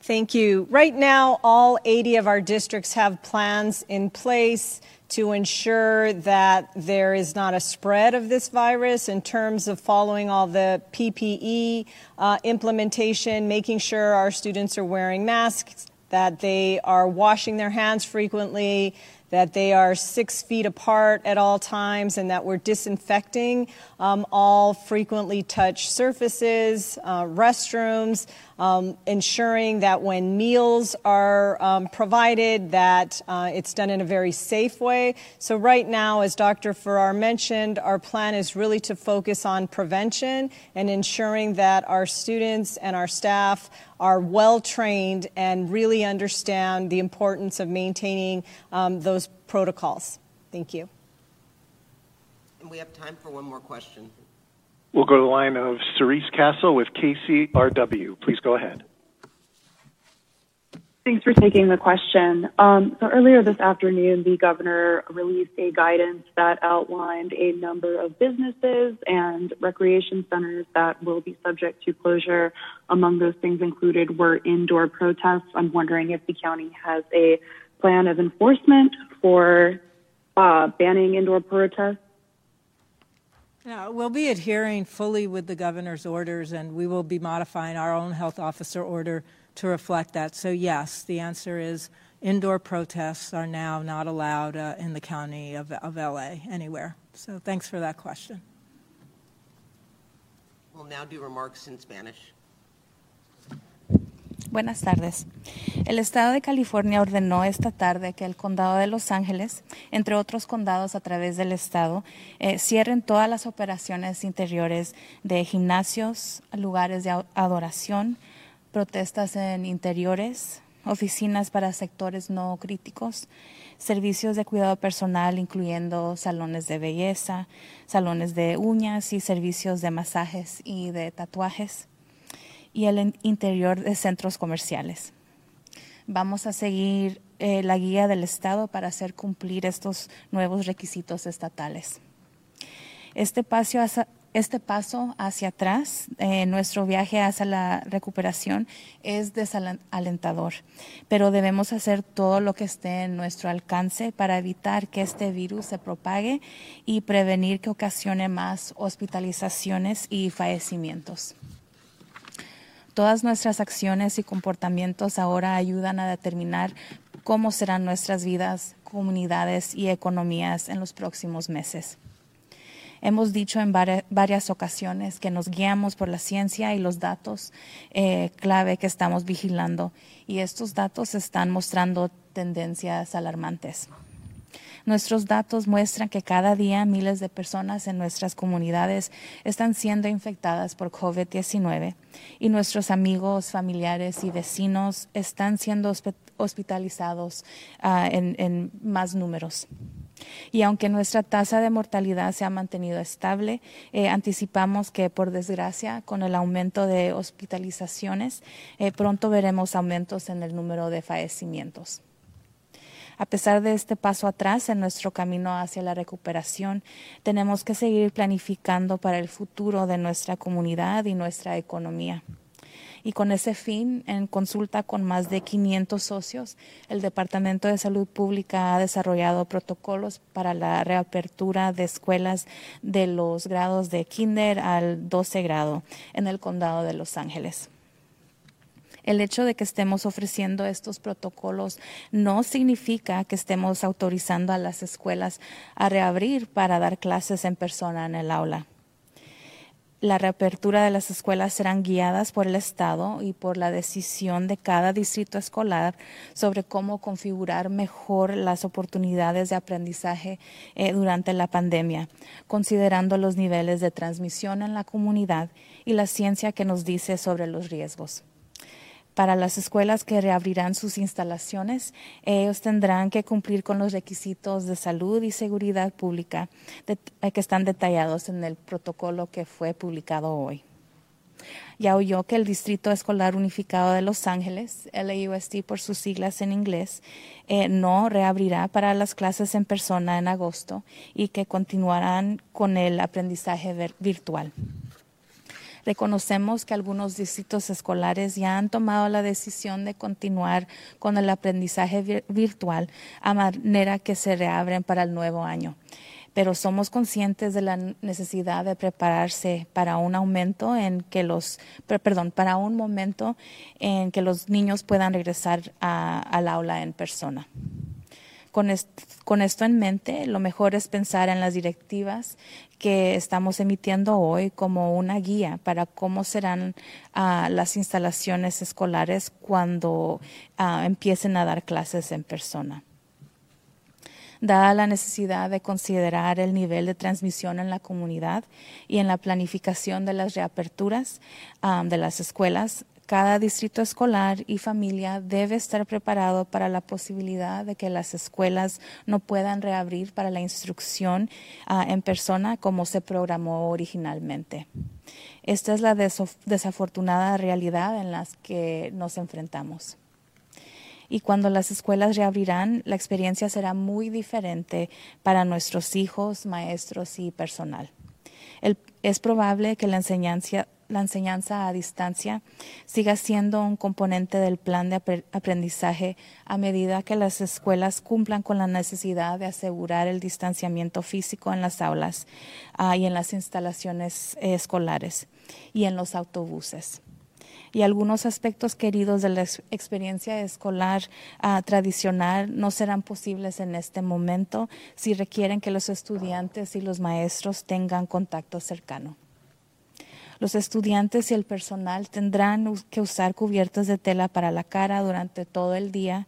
Thank you. Right now, all 80 of our districts have plans in place to ensure that there is not a spread of this virus in terms of following all the PPE uh, implementation, making sure our students are wearing masks, that they are washing their hands frequently, that they are six feet apart at all times, and that we're disinfecting um, all frequently touched surfaces, uh, restrooms, um, ensuring that when meals are um, provided, that uh, it's done in a very safe way. So right now, as Dr. Ferrer mentioned, our plan is really to focus on prevention and ensuring that our students and our staff are well trained and really understand the importance of maintaining um, those protocols. Thank you. And we have time for one more question. We'll go to the line of Cerise Castle with KCRW. Please go ahead. Thanks for taking the question. Um, so earlier this afternoon, the governor released a guidance that outlined a number of businesses and recreation centers that will be subject to closure. Among those things included were indoor protests. I'm wondering if the county has a plan of enforcement for uh, banning indoor protests yeah, we'll be adhering fully with the governor's orders, and we will be modifying our own health officer order to reflect that. So, yes, the answer is indoor protests are now not allowed uh, in the county of, of LA anywhere. So, thanks for that question. We'll now do remarks in Spanish. Buenas tardes. El Estado de California ordenó esta tarde que el Condado de Los Ángeles, entre otros condados a través del Estado, eh, cierren todas las operaciones interiores de gimnasios, lugares de adoración, protestas en interiores, oficinas para sectores no críticos, servicios de cuidado personal, incluyendo salones de belleza, salones de uñas y servicios de masajes y de tatuajes y el interior de centros comerciales. Vamos a seguir eh, la guía del Estado para hacer cumplir estos nuevos requisitos estatales. Este paso hacia, este atrás, eh, nuestro viaje hacia la recuperación es desalentador, pero debemos hacer todo lo que esté en nuestro alcance para evitar que este virus se propague y prevenir que ocasione más hospitalizaciones y fallecimientos. Todas nuestras acciones y comportamientos ahora ayudan a determinar cómo serán nuestras vidas, comunidades y economías en los próximos meses. Hemos dicho en varias ocasiones que nos guiamos por la ciencia y los datos eh, clave que estamos vigilando y estos datos están mostrando tendencias alarmantes. Nuestros datos muestran que cada día miles de personas en nuestras comunidades están siendo infectadas por COVID-19 y nuestros amigos, familiares y vecinos están siendo hospitalizados en, en más números. Y aunque nuestra tasa de mortalidad se ha mantenido estable, eh, anticipamos que, por desgracia, con el aumento de hospitalizaciones, eh, pronto veremos aumentos en el número de fallecimientos. A pesar de este paso atrás en nuestro camino hacia la recuperación, tenemos que seguir planificando para el futuro de nuestra comunidad y nuestra economía. Y con ese fin, en consulta con más de 500 socios, el Departamento de Salud Pública ha desarrollado protocolos para la reapertura de escuelas de los grados de kinder al 12 grado en el condado de Los Ángeles. El hecho de que estemos ofreciendo estos protocolos no significa que estemos autorizando a las escuelas a reabrir para dar clases en persona en el aula la reapertura de las escuelas serán guiadas por el Estado y por la decisión de cada distrito escolar sobre cómo configurar mejor las oportunidades de aprendizaje eh, durante la pandemia, considerando los niveles de transmisión en la comunidad y la ciencia que nos dice sobre los riesgos. Para las escuelas que reabrirán sus instalaciones, ellos tendrán que cumplir con los requisitos de salud y seguridad pública eh, que están detallados en el protocolo que fue publicado hoy. Ya oyó que el Distrito Escolar Unificado de Los Ángeles, LAUSD por sus siglas en inglés, eh, no reabrirá para las clases en persona en agosto y que continuarán con el aprendizaje virtual. Reconocemos que algunos distritos escolares ya han tomado la decisión de continuar con el aprendizaje virtual a manera que se reabren para el nuevo año pero somos conscientes de la necesidad de prepararse para un aumento en que los, perdón, para un momento en que los niños puedan regresar al aula en persona. Con, esto en mente, lo mejor es pensar en las directivas que estamos emitiendo hoy como una guía para cómo serán ah, las instalaciones escolares cuando ah, empiecen a dar clases en persona. Dada la necesidad de considerar el nivel de transmisión en la comunidad y en la planificación de las reaperturas ah, de las escuelas, cada distrito escolar y familia debe estar preparado para la posibilidad de que las escuelas no puedan reabrir para la instrucción ah, en persona como se programó originalmente. Esta es la desafortunada realidad en la que nos enfrentamos. Y cuando las escuelas reabrirán, la experiencia será muy diferente para nuestros hijos, maestros y personal. es probable que la enseñanza, la enseñanza a distancia siga siendo un componente del plan de aprendizaje a medida que las escuelas cumplan con la necesidad de asegurar el distanciamiento físico en las aulas ah, y en las instalaciones escolares y en los autobuses y algunos aspectos queridos de la experiencia escolar ah, tradicional no serán posibles en este momento si requieren que los estudiantes y los maestros tengan contacto cercano. Los estudiantes y el personal tendrán que usar cubiertas de tela para la cara durante todo el día,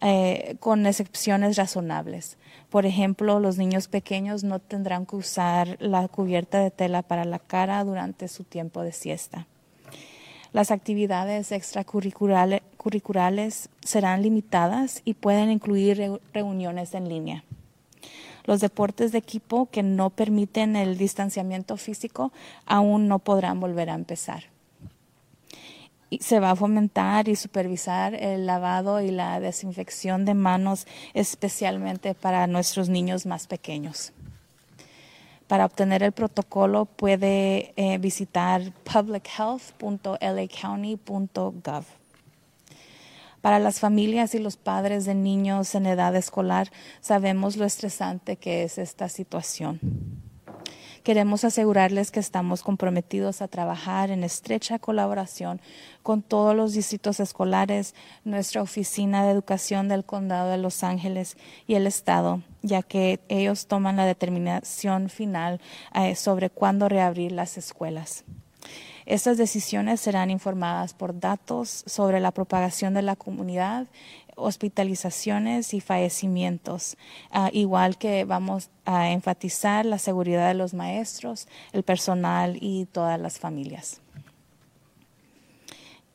eh, con excepciones razonables. Por ejemplo, los niños pequeños no tendrán que usar la cubierta de tela para la cara durante su tiempo de siesta. Las actividades extracurriculares serán limitadas y pueden incluir reuniones en línea. Los deportes de equipo que no permiten el distanciamiento físico aún no podrán volver a empezar. se va a fomentar y supervisar el lavado y la desinfección de manos, especialmente para nuestros niños más pequeños. Para obtener el protocolo puede eh, visitar publichealth.lacounty.gov. Para las familias y los padres de niños en edad escolar, sabemos lo estresante que es esta situación. Queremos asegurarles que estamos comprometidos a trabajar en estrecha colaboración con todos los distritos escolares, nuestra oficina de educación del Condado de Los Ángeles y el Estado, ya que ellos toman la determinación final eh, sobre cuándo reabrir las escuelas. Estas decisiones serán informadas por datos sobre la propagación de la comunidad, hospitalizaciones y fallecimientos, ah, igual que vamos a enfatizar la seguridad de los maestros, el personal y todas las familias.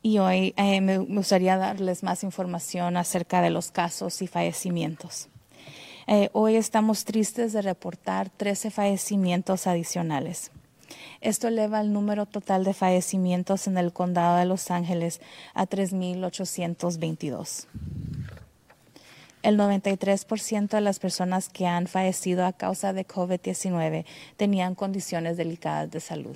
Y hoy eh, me gustaría darles más información acerca de los casos y fallecimientos. Eh, hoy estamos tristes de reportar 13 fallecimientos adicionales. Esto eleva el número total de fallecimientos en el condado de Los Ángeles a 3.822. El 93% de las personas que han fallecido a causa de COVID-19 tenían condiciones delicadas de salud.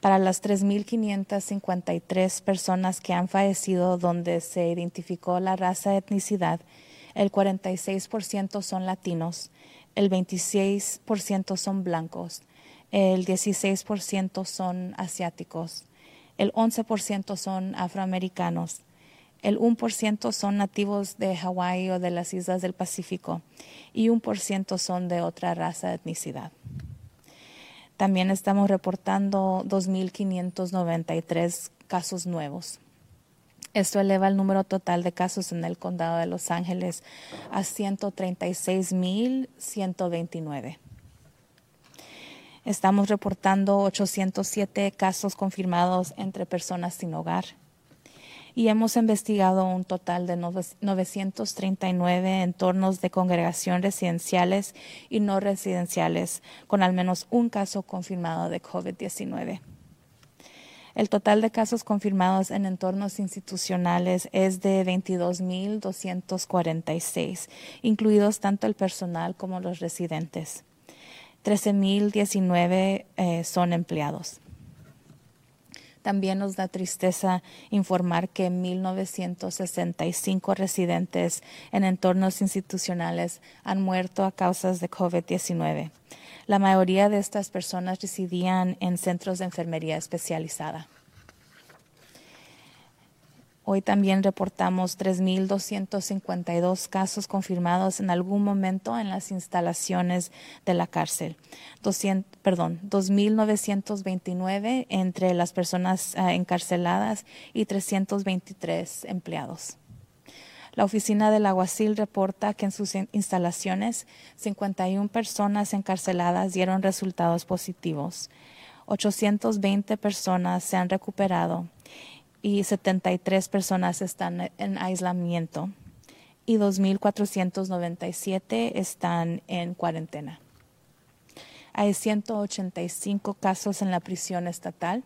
Para las 3.553 personas que han fallecido donde se identificó la raza etnicidad, el 46% son latinos, el 26% son blancos, el 16% son asiáticos, el 11% son afroamericanos, el 1% son nativos de Hawái o de las islas del Pacífico y 1% son de otra raza etnicidad. También estamos reportando 2.593 casos nuevos. Esto eleva el número total de casos en el condado de Los Ángeles a 136.129. Estamos reportando 807 casos confirmados entre personas sin hogar y hemos investigado un total de 939 entornos de congregación residenciales y no residenciales con al menos un caso confirmado de COVID-19. El total de casos confirmados en entornos institucionales es de 22.246, incluidos tanto el personal como los residentes. 13.019 eh, son empleados. También nos da tristeza informar que 1.965 residentes en entornos institucionales han muerto a causa de COVID-19. La mayoría de estas personas residían en centros de enfermería especializada. Hoy también reportamos 3.252 casos confirmados en algún momento en las instalaciones de la cárcel. 200, perdón, 2.929 entre las personas uh, encarceladas y 323 empleados. La oficina del alguacil reporta que en sus instalaciones 51 personas encarceladas dieron resultados positivos. 820 personas se han recuperado y 73 personas están en aislamiento y 2.497 están en cuarentena. Hay 185 casos en la prisión estatal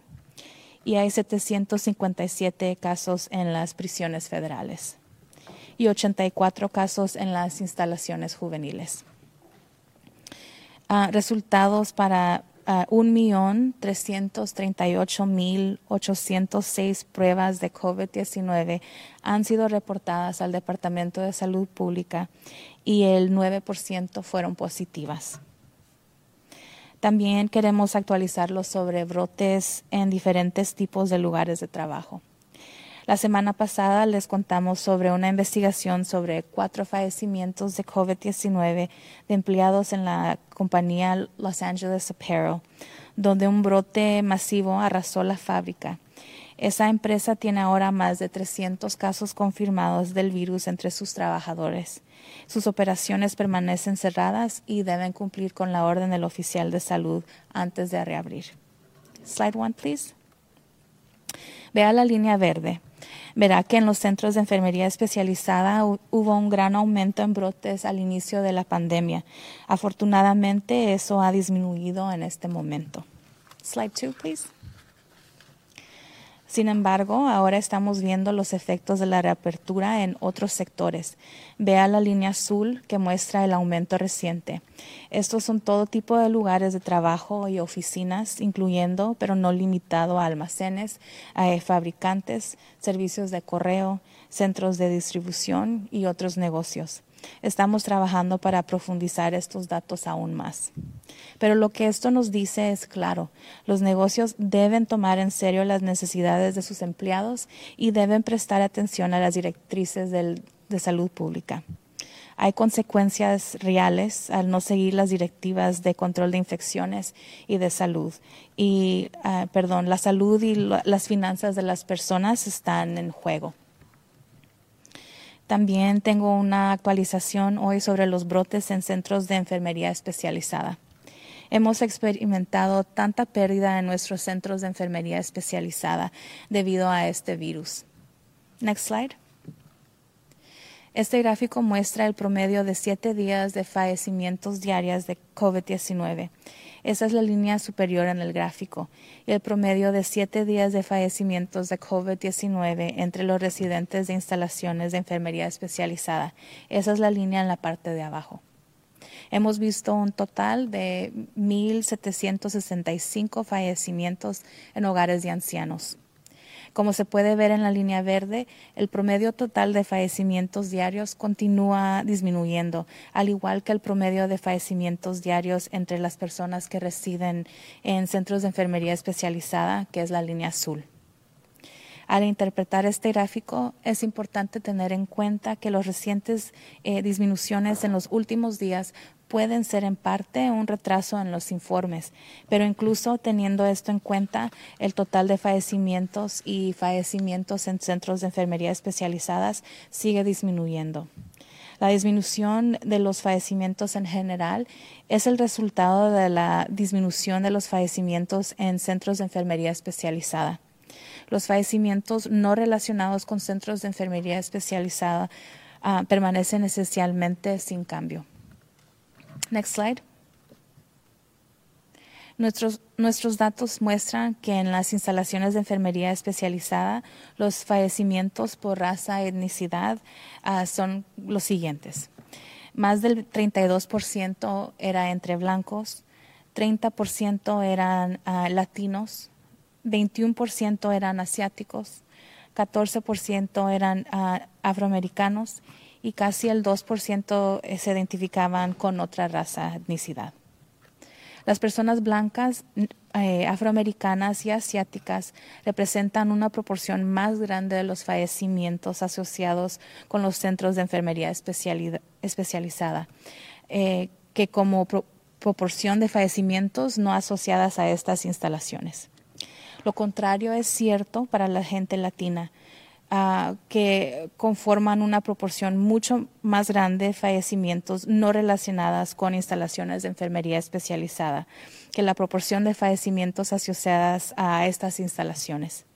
y hay 757 casos en las prisiones federales y 84 casos en las instalaciones juveniles. Uh, resultados para uh, 1.338.806 pruebas de COVID-19 han sido reportadas al Departamento de Salud Pública y el 9% fueron positivas. También queremos actualizarlos sobre brotes en diferentes tipos de lugares de trabajo. La semana pasada les contamos sobre una investigación sobre cuatro fallecimientos de COVID-19 de empleados en la compañía Los Angeles Apparel, donde un brote masivo arrasó la fábrica. Esa empresa tiene ahora más de 300 casos confirmados del virus entre sus trabajadores. Sus operaciones permanecen cerradas y deben cumplir con la orden del oficial de salud antes de reabrir. Slide one, please. Vea la línea verde verá que en los centros de enfermería especializada hubo un gran aumento en brotes al inicio de la pandemia. Afortunadamente, eso ha disminuido en este momento. Slide two, please. Sin embargo, ahora estamos viendo los efectos de la reapertura en otros sectores. Vea la línea azul que muestra el aumento reciente. Estos son todo tipo de lugares de trabajo y oficinas, incluyendo, pero no limitado a almacenes, a fabricantes, servicios de correo, centros de distribución y otros negocios. Estamos trabajando para profundizar estos datos aún más. Pero lo que esto nos dice es claro, los negocios deben tomar en serio las necesidades de sus empleados y deben prestar atención a las directrices de salud pública. Hay consecuencias reales al no seguir las directivas de control de infecciones y de salud. Y, ah, perdón, la salud y las finanzas de las personas están en juego. También tengo una actualización hoy sobre los brotes en centros de enfermería especializada. Hemos experimentado tanta pérdida en nuestros centros de enfermería especializada debido a este virus. Next slide. Este gráfico muestra el promedio de siete días de fallecimientos diarias de COVID-19 esa es la línea superior en el gráfico. Y el promedio de siete días de fallecimientos de COVID-19 entre los residentes de instalaciones de enfermería especializada. Esa es la línea en la parte de abajo. Hemos visto un total de 1.765 fallecimientos en hogares de ancianos. Como se puede ver en la línea verde, el promedio total de fallecimientos diarios continúa disminuyendo, al igual que el promedio de fallecimientos diarios entre las personas que residen en centros de enfermería especializada, que es la línea azul. Al interpretar este gráfico, es importante tener en cuenta que las recientes eh, disminuciones en los últimos días pueden ser en parte un retraso en los informes, pero incluso teniendo esto en cuenta, el total de fallecimientos y fallecimientos en centros de enfermería especializadas sigue disminuyendo. La disminución de los fallecimientos en general es el resultado de la disminución de los fallecimientos en centros de enfermería especializada. Los fallecimientos no relacionados con centros de enfermería especializada ah, permanecen esencialmente sin cambio. Next slide. Nuestros, nuestros, datos muestran que en las instalaciones de enfermería especializada los fallecimientos por raza etnicidad uh, son los siguientes. Más del 32% era entre blancos, 30% eran uh, latinos, 21% eran asiáticos, 14% eran uh, afroamericanos y casi el 2% eh, se identificaban con otra raza, etnicidad. Las personas blancas, eh, afroamericanas y asiáticas representan una proporción más grande de los fallecimientos asociados con los centros de enfermería especializada, eh, que como proporción de fallecimientos no asociadas a estas instalaciones. Lo contrario es cierto para la gente latina, Ah, que conforman una proporción mucho más grande de fallecimientos no relacionadas con instalaciones de enfermería especializada que la proporción de fallecimientos asociadas a estas instalaciones.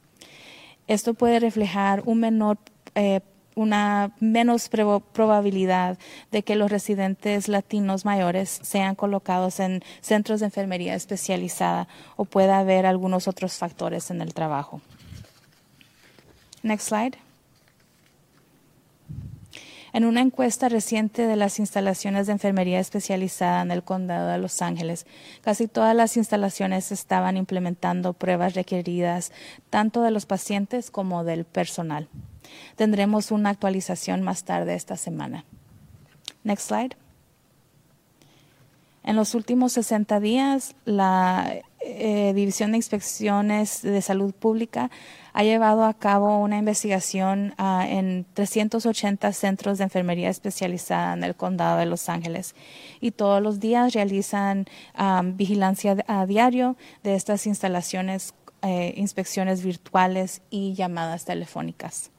Esto puede reflejar un menor, eh, una menos probabilidad de que los residentes latinos mayores sean colocados en centros de enfermería especializada o pueda haber algunos otros factores en el trabajo. Next slide. En una encuesta reciente de las instalaciones de enfermería especializada en el condado de Los Ángeles, casi todas las instalaciones estaban implementando pruebas requeridas tanto de los pacientes como del personal. Tendremos una actualización más tarde esta semana. Next slide. En los últimos 60 días, la eh, División de Inspecciones de Salud Pública ha llevado a cabo una investigación ah, en 380 centros de enfermería especializada en el condado de Los Ángeles y todos los días realizan vigilancia a diario de estas instalaciones, eh, inspecciones virtuales y llamadas telefónicas.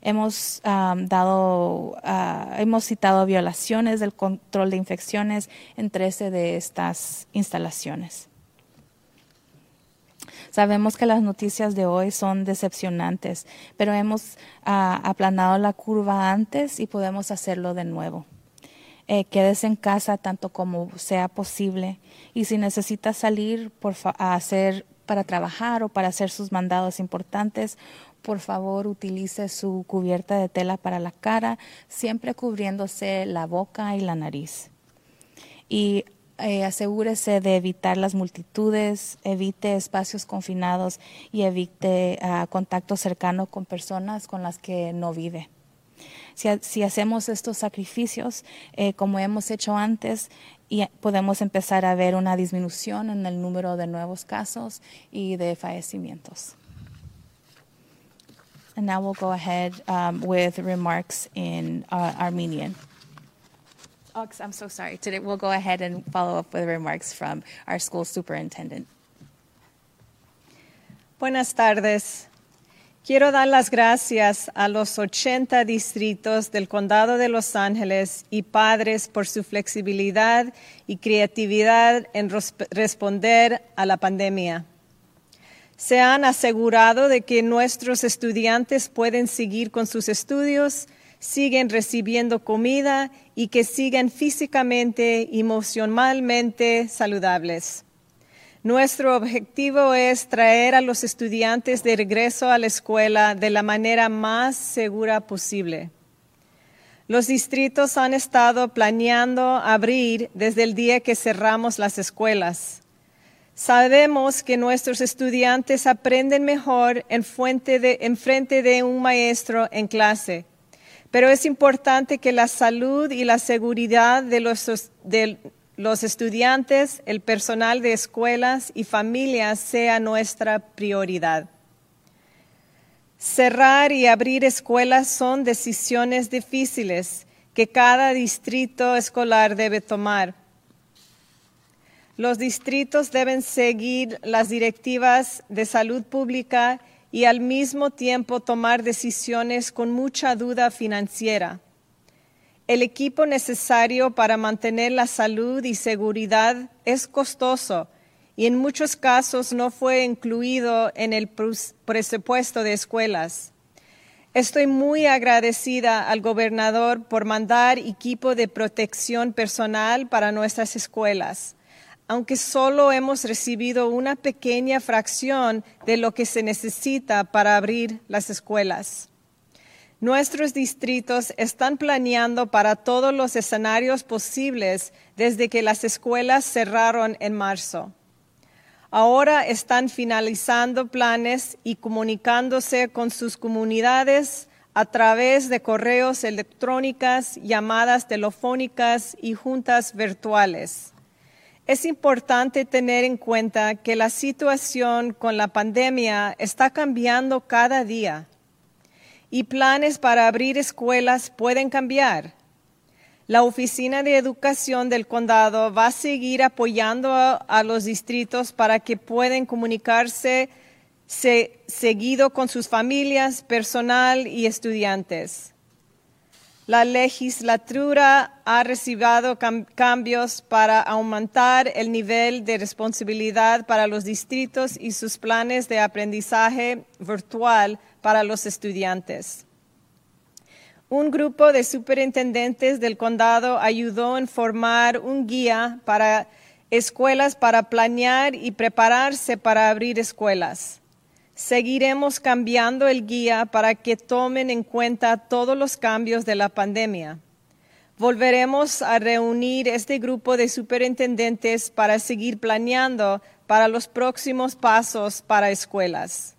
Hemos dado, ah, hemos citado violaciones del control de infecciones en 13 de estas instalaciones. Sabemos que las noticias de hoy son decepcionantes, pero hemos ah, aplanado la curva antes y podemos hacerlo de nuevo. Eh, quédese en casa tanto como sea posible y si necesita salir por a hacer para trabajar o para hacer sus mandados importantes, por favor utilice su cubierta de tela para la cara, siempre cubriéndose la boca y la nariz. Y eh, asegúrese de evitar las multitudes, evite espacios confinados y evite uh, contacto cercano con personas con las que no vive. Si, si hacemos estos sacrificios, eh, como hemos hecho antes, y podemos empezar a ver una disminución en el número de nuevos casos y de fallecimientos. And now we'll go ahead um, with remarks in uh, Armenian. Oh, I'm so sorry. Today we'll go ahead and follow up with remarks from our school superintendent. Buenas tardes. Quiero dar las gracias a los 80 distritos del Condado de Los Ángeles y padres por su flexibilidad y creatividad en responder a la pandemia. Se han asegurado de que nuestros estudiantes pueden seguir con sus estudios, siguen recibiendo comida y que siguen físicamente y emocionalmente saludables. Nuestro objetivo es traer a los estudiantes de regreso a la escuela de la manera más segura posible. Los distritos han estado planeando abrir desde el día que cerramos las escuelas. Sabemos que nuestros estudiantes aprenden mejor en, frente de un maestro en clase, pero es importante que la salud y la seguridad de los, de, los estudiantes, el personal de escuelas y familias sea nuestra prioridad. Cerrar y abrir escuelas son decisiones difíciles que cada distrito escolar debe tomar. Los distritos deben seguir las directivas de salud pública y al mismo tiempo tomar decisiones con mucha duda financiera. El equipo necesario para mantener la salud y seguridad es costoso y en muchos casos no fue incluido en el presupuesto de escuelas. Estoy muy agradecida al gobernador por mandar equipo de protección personal para nuestras escuelas, aunque solo hemos recibido una pequeña fracción de lo que se necesita para abrir las escuelas. Nuestros distritos están planeando para todos los escenarios posibles desde que las escuelas cerraron en marzo. Ahora están finalizando planes y comunicándose con sus comunidades a través de correos electrónicos, llamadas telefónicas y juntas virtuales. Es importante tener en cuenta que la situación con la pandemia está cambiando cada día y planes para abrir escuelas pueden cambiar. La Oficina de Educación del Condado va a seguir apoyando a, los distritos para que puedan comunicarse seguido con sus familias, personal y estudiantes. La legislatura ha recibido cambios para aumentar el nivel de responsabilidad para los distritos y sus planes de aprendizaje virtual para los estudiantes. Un grupo de superintendentes del condado ayudó en formar un guía para escuelas para planear y prepararse para abrir escuelas. Seguiremos cambiando el guía para que tomen en cuenta todos los cambios de la pandemia. Volveremos a reunir este grupo de superintendentes para seguir planeando para los próximos pasos para escuelas.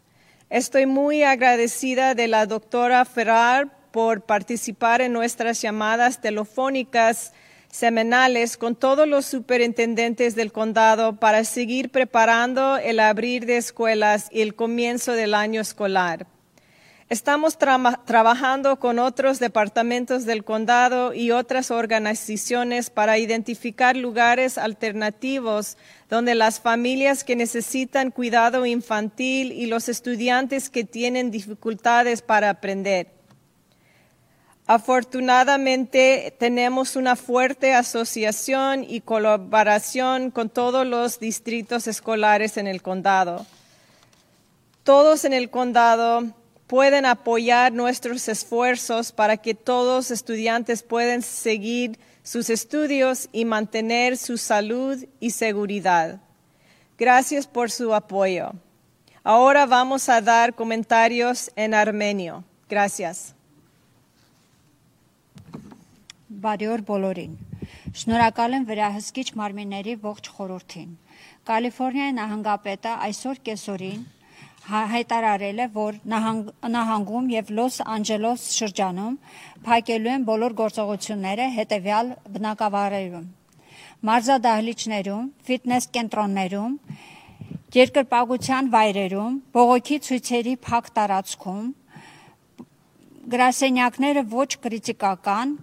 Estoy muy agradecida de la doctora Ferrar por participar en nuestras llamadas telefónicas semanales con todos los superintendentes del condado para seguir preparando el abrir de escuelas y el comienzo del año escolar. Estamos trabajando con otros departamentos del condado y otras organizaciones para identificar lugares alternativos donde las familias que necesitan cuidado infantil y los estudiantes que tienen dificultades para aprender. Afortunadamente tenemos una fuerte asociación y colaboración con todos los distritos escolares en el condado. Todos en el condado pueden apoyar nuestros esfuerzos para que todos estudiantes puedan seguir sus estudios y mantener su salud y seguridad. Gracias por su apoyo. Ahora vamos a dar comentarios en armenio. Gracias. Բարի օր բոլորին։ Շնորհակալ եմ վերահսկիչ մարմինների ողջ խորհրդին։ Կալիֆոռնիայի նահանգապետը այսօր կեսօրին հայտարարել է, որ նահանգ, նահանգում եւ Լոս Անջելոս շրջանում փակելու են բոլոր գործողությունները հետեւյալ բնակավարերում։ Մարզադահլիճներում, ֆիթնես կենտրոններում, երկրպագության վայրերում, բողոքի ցույցերի փակ տարածքում, գրասենյակները ոչ քրիտիկական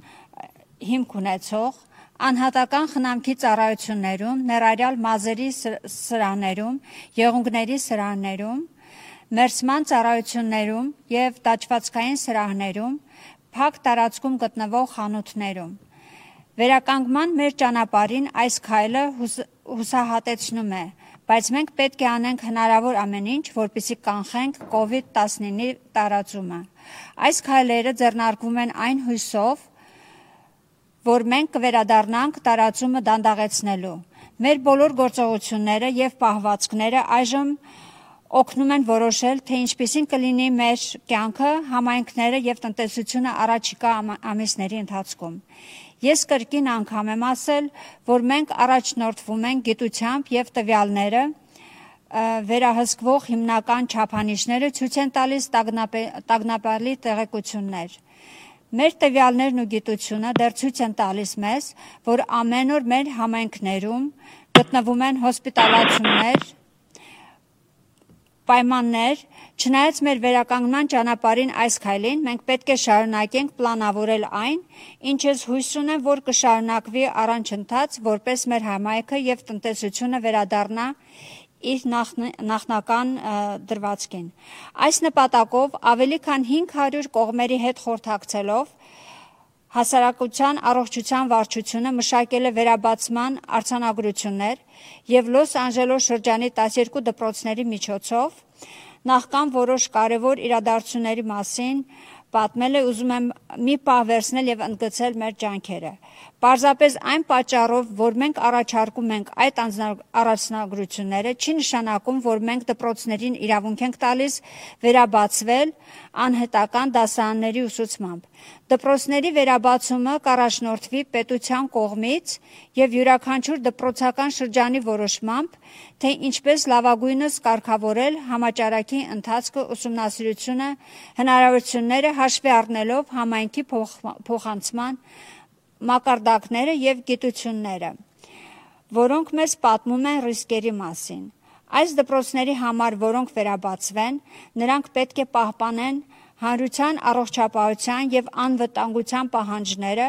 հիմք ունեցող անհատական խնամքի ծառայություններում, ներառյալ մազերի սրաներում, եղունգների սրաներում, մերսման ծառայություններում եւ դաջվածքային սրահներում, փակ տարածքում գտնվող խանութներում։ Վերականգնման մեր ճանապարհին այս քայլը հուս, հուսահատեցնում է, բայց մենք պետք է անենք հնարավոր ամեն ինչ, որպեսզի կանխենք COVID-19-ի տարածումը։ Այս քայլերը ձեռնարկվում են այն հույսով, որ մենք կվերադառնանք տարածումը դանդաղեցնելու։ Մեր բոլոր գործողությունները եւ պահվածքները այժմ օգնում են որոշել, թե ինչպեսին կլինի մեր կյանքը, համայնքները եւ տնտեսությունը առաջիկա ամիսների ընթացքում։ Ես կրկին անգամ եմ ասել, որ մենք առաջնորդվում ենք գիտությամբ եւ տվյալները վերահսկվող հիմնական չափանիշները ցույց են տալիս տագնապալի տեղեկություններ։ Մեր տվյալներն ու գիտությունը դեռ ցույց են տալիս մեզ, որ ամեն օր մեր համայնքներում գտնվում են հոսպիտալացումներ, պայմաններ, չնայած մեր վերականգնման ճանապարհին այս քայլին մենք պետք է շարունակենք պլանավորել այն, ինչս հույս ունեմ, որ կշարունակվի առանցընթաց, որպես մեր համայնքը եւ տնտեսությունը վերադառնա իր նախնական դրվածքին։ Այս նպատակով ավելի քան 500 կողմերի հետ խորհրդակցելով հասարակության առողջության վարչությունը մշակել է վերաբացման արձանագրություններ եւ Լոս Անջելոս շրջանի 12 դպրոցների միջոցով նախքան որոշ կարևոր իրադարձությունների մասին պատմել է, ուզում եմ մի պահ վերցնել եւ ընդգծել մեր ջանքերը։ Պարզապես այն պատճառով, որ մենք առաջարկում ենք այդ առաջնագրությունները, չի նշանակում, որ մենք դպրոցներին իրավունք ենք տալիս վերաբացվել անհետական դասարանների ուսուցմամբ։ Դպրոցների վերաբացումը կառաջնորդվի պետության կողմից եւ յուրաքանչյուր դպրոցական շրջանի որոշմամբ, թե ինչպես լավագույնս կարգավորել համաճարակի ընթացքը ուսումնասիրությունը, հնարավորությունները հաշվի առնելով համայնքի փոխանցման մակարդակները եւ գիտությունները, որոնք մեզ պատմում են ռիսկերի մասին։ Այս դպրոցների համար, որոնք վերաբացվեն, նրանք պետք է պահպանեն հանրության առողջապահության եւ անվտանգության պահանջները,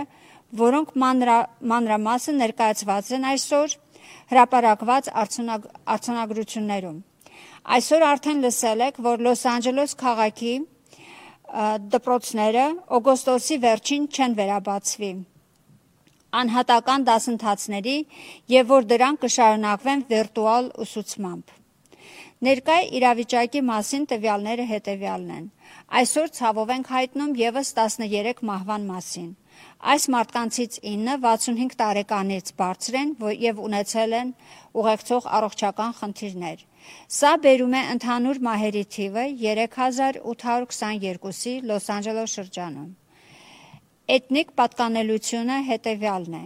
որոնք մանրա, մանրամասը ներկայացված են այսօր հրապարակված արձանագրություններում։ Այսօր արդեն լսել եք, որ Լոս Անջելոս քաղաքի դպրոցները օգոստոսի վերջին չեն վերաբացվի անհատական դասընթացների եւ որ դրանք կշարունակվեն վիրտուալ ուսուցմամբ։ Ներկայ իրավիճակի մասին տվյալները հետևյալն են։ Այսօր ցավով ենք հայտնում եւս 13 մահվան մասին։ Այս մարդկանցից 9 65 տարեկանից բարձր են եւ ունեցել են ուղեկցող առողջական խնդիրներ։ Սա բերում է ընդհանուր մահերի թիվը 3822-ի Լոս Անջելոս շրջանում։ Էթնիկ պատկանելությունը հետևյալն է.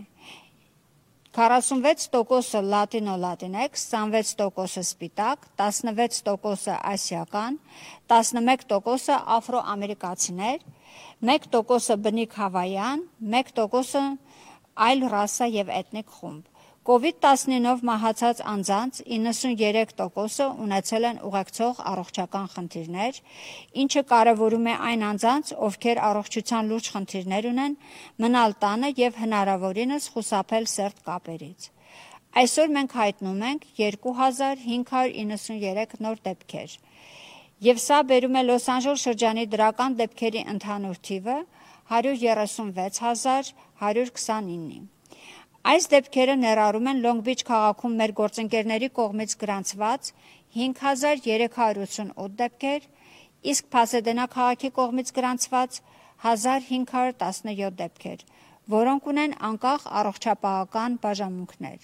46%-ը լատինո լատինեքս, 26%-ը սպիտակ, 16%-ը ասիական, 11%-ը աֆրոամերիկացիներ, 1%-ը բնիկ հավայան, 1%-ը այլ ռասա եւ էթնիկ խումբ։ COVID-19-ով մահացած անձանց 93%-ը ունեցել են ուղեկցող առողջական խնդիրներ, ինչը կարևորում է այն անձանց, ովքեր առողջության լուրջ խնդիրներ ունեն, մնալ տանը եւ հնարավորինս խուսափել սերտ կապերից։ Այսօր մենք հայտնում ենք 2593 նոր դեպքեր։ Եվ սա բերում է Լոս Անջելես շրջանի դրական դեպքերի ընդհանուր թիվը 136129-ի։ Այս դեպքերը ներառում են Long Beach քաղաքում մեր գործընկերների կողմից գրանցված 5388 դեպքեր, իսկ Փասեդենա քաղաքի կողմից գրանցված 1517 դեպքեր, որոնք ունեն անկախ առողջապահական բաժանմունքներ։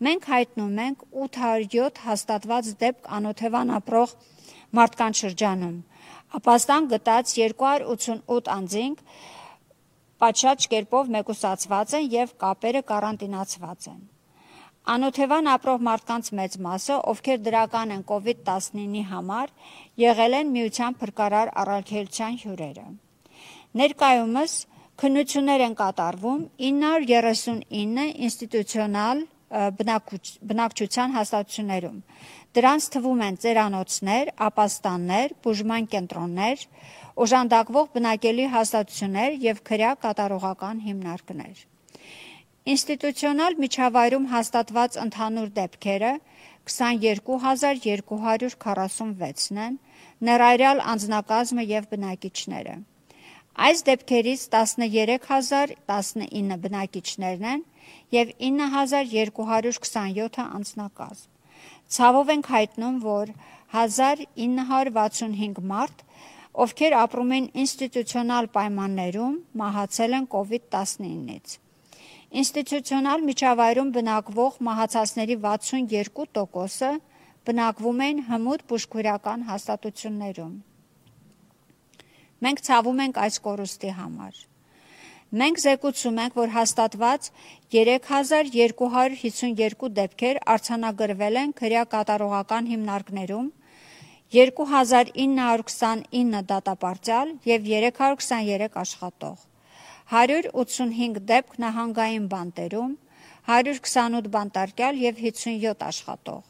Մենք հայտնում ենք 807 հաստատված դեպք անօթևան ապրող մարդկանց շրջանում։ Ապաստան գտած 288 անձինք պատշաճ կերպով մեկուսացված են եւ կապերը կարանտինացված են։ Անօթևան ապրող մարդկանց մեծ մասը, ովքեր դրական են COVID-19-ի համար, եղել են միության փրկարար առաքելության հյուրերը։ Ներկայումս քննություններ են կատարվում 939 ինստիտուցիոնալ բնակչության հաստատություններում։ Դրանց թվում են ծերանոցներ, ապաստաններ, բուժման կենտրոններ, օժանդակվող բնակելի հաստատություններ եւ քրյա կատարողական հիմնարկներ։ Ինստիտուցիոնալ միջավայրում հաստատված ընդհանուր դեպքերը 22246-ն են, ներառյալ անձնակազմը եւ բնակիչները։ Այս դեպքերից 13019 բնակիչներն են եւ 9227-ը անձնակազմ։ Ցավով ենք հայտնում, որ 1965 մարդ, ովքեր ապրում են ինստիտուցիոնալ պայմաններում, մահացել են COVID-19-ից։ Ինստիտուցիոնալ միջավայրում բնակվող մահացածների 62%-ը բնակվում են հմուտ բուժքույրական հաստատություններում։ Մենք ցավում ենք այս կորուստի համար։ Մենք զեկուցում ենք, որ հաստատված 3252 դեպքեր արձանագրվել են քրյա կատարողական հիմնարկներում, 2929 դատապարտյալ եւ 323 աշխատող։ 185 դեպք նահանգային բանտերում, 128 բանտարկյալ եւ 57 աշխատող։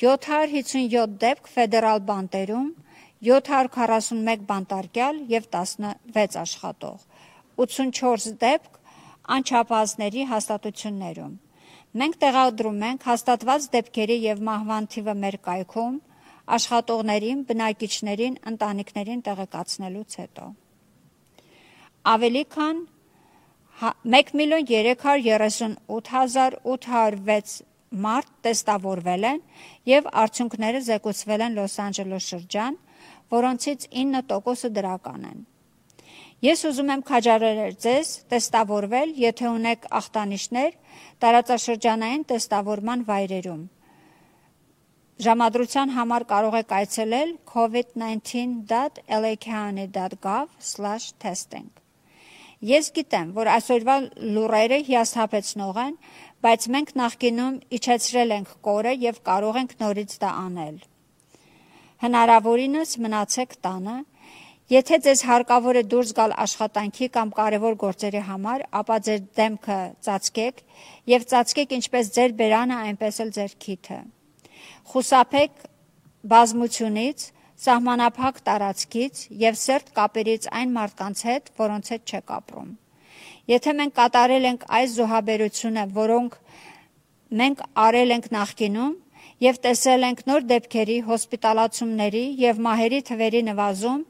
757 դեպք ֆեդերալ բանտերում, 741 բանտարկյալ եւ 16 աշխատող 84 դեպք անչափահասների հաստատություններում։ Մենք տեղադրում ենք հաստատված դեպքերի եւ մահվան թիվը մեր կայքում աշխատողներին, բնակիչներին, ընտանիքներին տեղեկացնելուց հետո։ Ավելի քան 1.338.806 մարդ տեստավորվել են եւ արդյունքները զեկուցվել են Լոս Անջելես շրջան, որոնցից 9%-ը դրական են։ Ես ուզում եմ քաջարերել ձեզ տեստավորվել, եթե ունեք ախտանիշներ տարածաշրջանային տեստավորման վայրերում։ Ժամադրության համար կարող եք այցելել covid19.lacounty.gov/testing։ Ես գիտեմ, որ այսօրվա լուրերը հիասթափեցնող են, բայց մենք նախկինում իջեցրել ենք կորը եւ կարող ենք նորից դա անել։ Հնարավորինս մնացեք տանը Եթե ձեզ հարկավոր է դուրս գալ աշխատանքի կամ կարևոր գործերի համար, ապա ձեր դեմքը ծածկեք եւ ծածկեք ինչպես ձեր բերանը, այնպես էլ ձեր քիթը։ Խուսափեք բազմությունից, սահմանափակ տարածքից եւ սերտ կապերից այն մարդկանց հետ, որոնց հետ չեք ապրում։ Եթե մենք կատարել ենք այս զոհաբերությունը, որոնք մենք արել ենք նախկինում, եւ տեսել ենք նոր դեպքերի, հոսպիտալացումների եւ մահերի թվերի նվազում,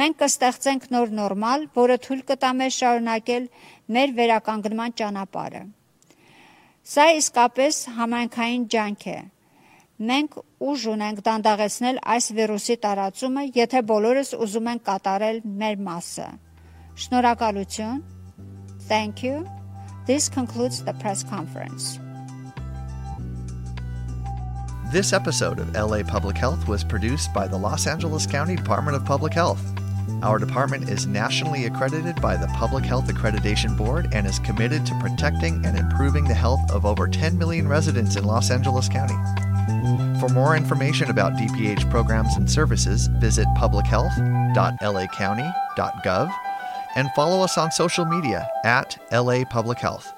մենք կստեղծենք նոր նորմալ, որը թույլ կտա մեզ շարունակել մեր վերականգնման ճանապարհը։ Սա իսկապես համայնքային ջանք է։ Մենք ուժ ունենք դանդաղեցնել այս վիրուսի տարածումը, եթե բոլորս ուզում ենք կատարել մեր մասը։ Շնորհակալություն։ Thank you. This concludes the press conference. This episode of LA Public Health was produced by the Los Angeles County Department of Public Health. Our department is nationally accredited by the Public Health Accreditation Board and is committed to protecting and improving the health of over 10 million residents in Los Angeles County. For more information about DPH programs and services, visit publichealth.lacounty.gov and follow us on social media at LA Public Health.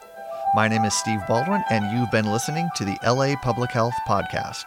My name is Steve Baldwin, and you've been listening to the LA Public Health Podcast.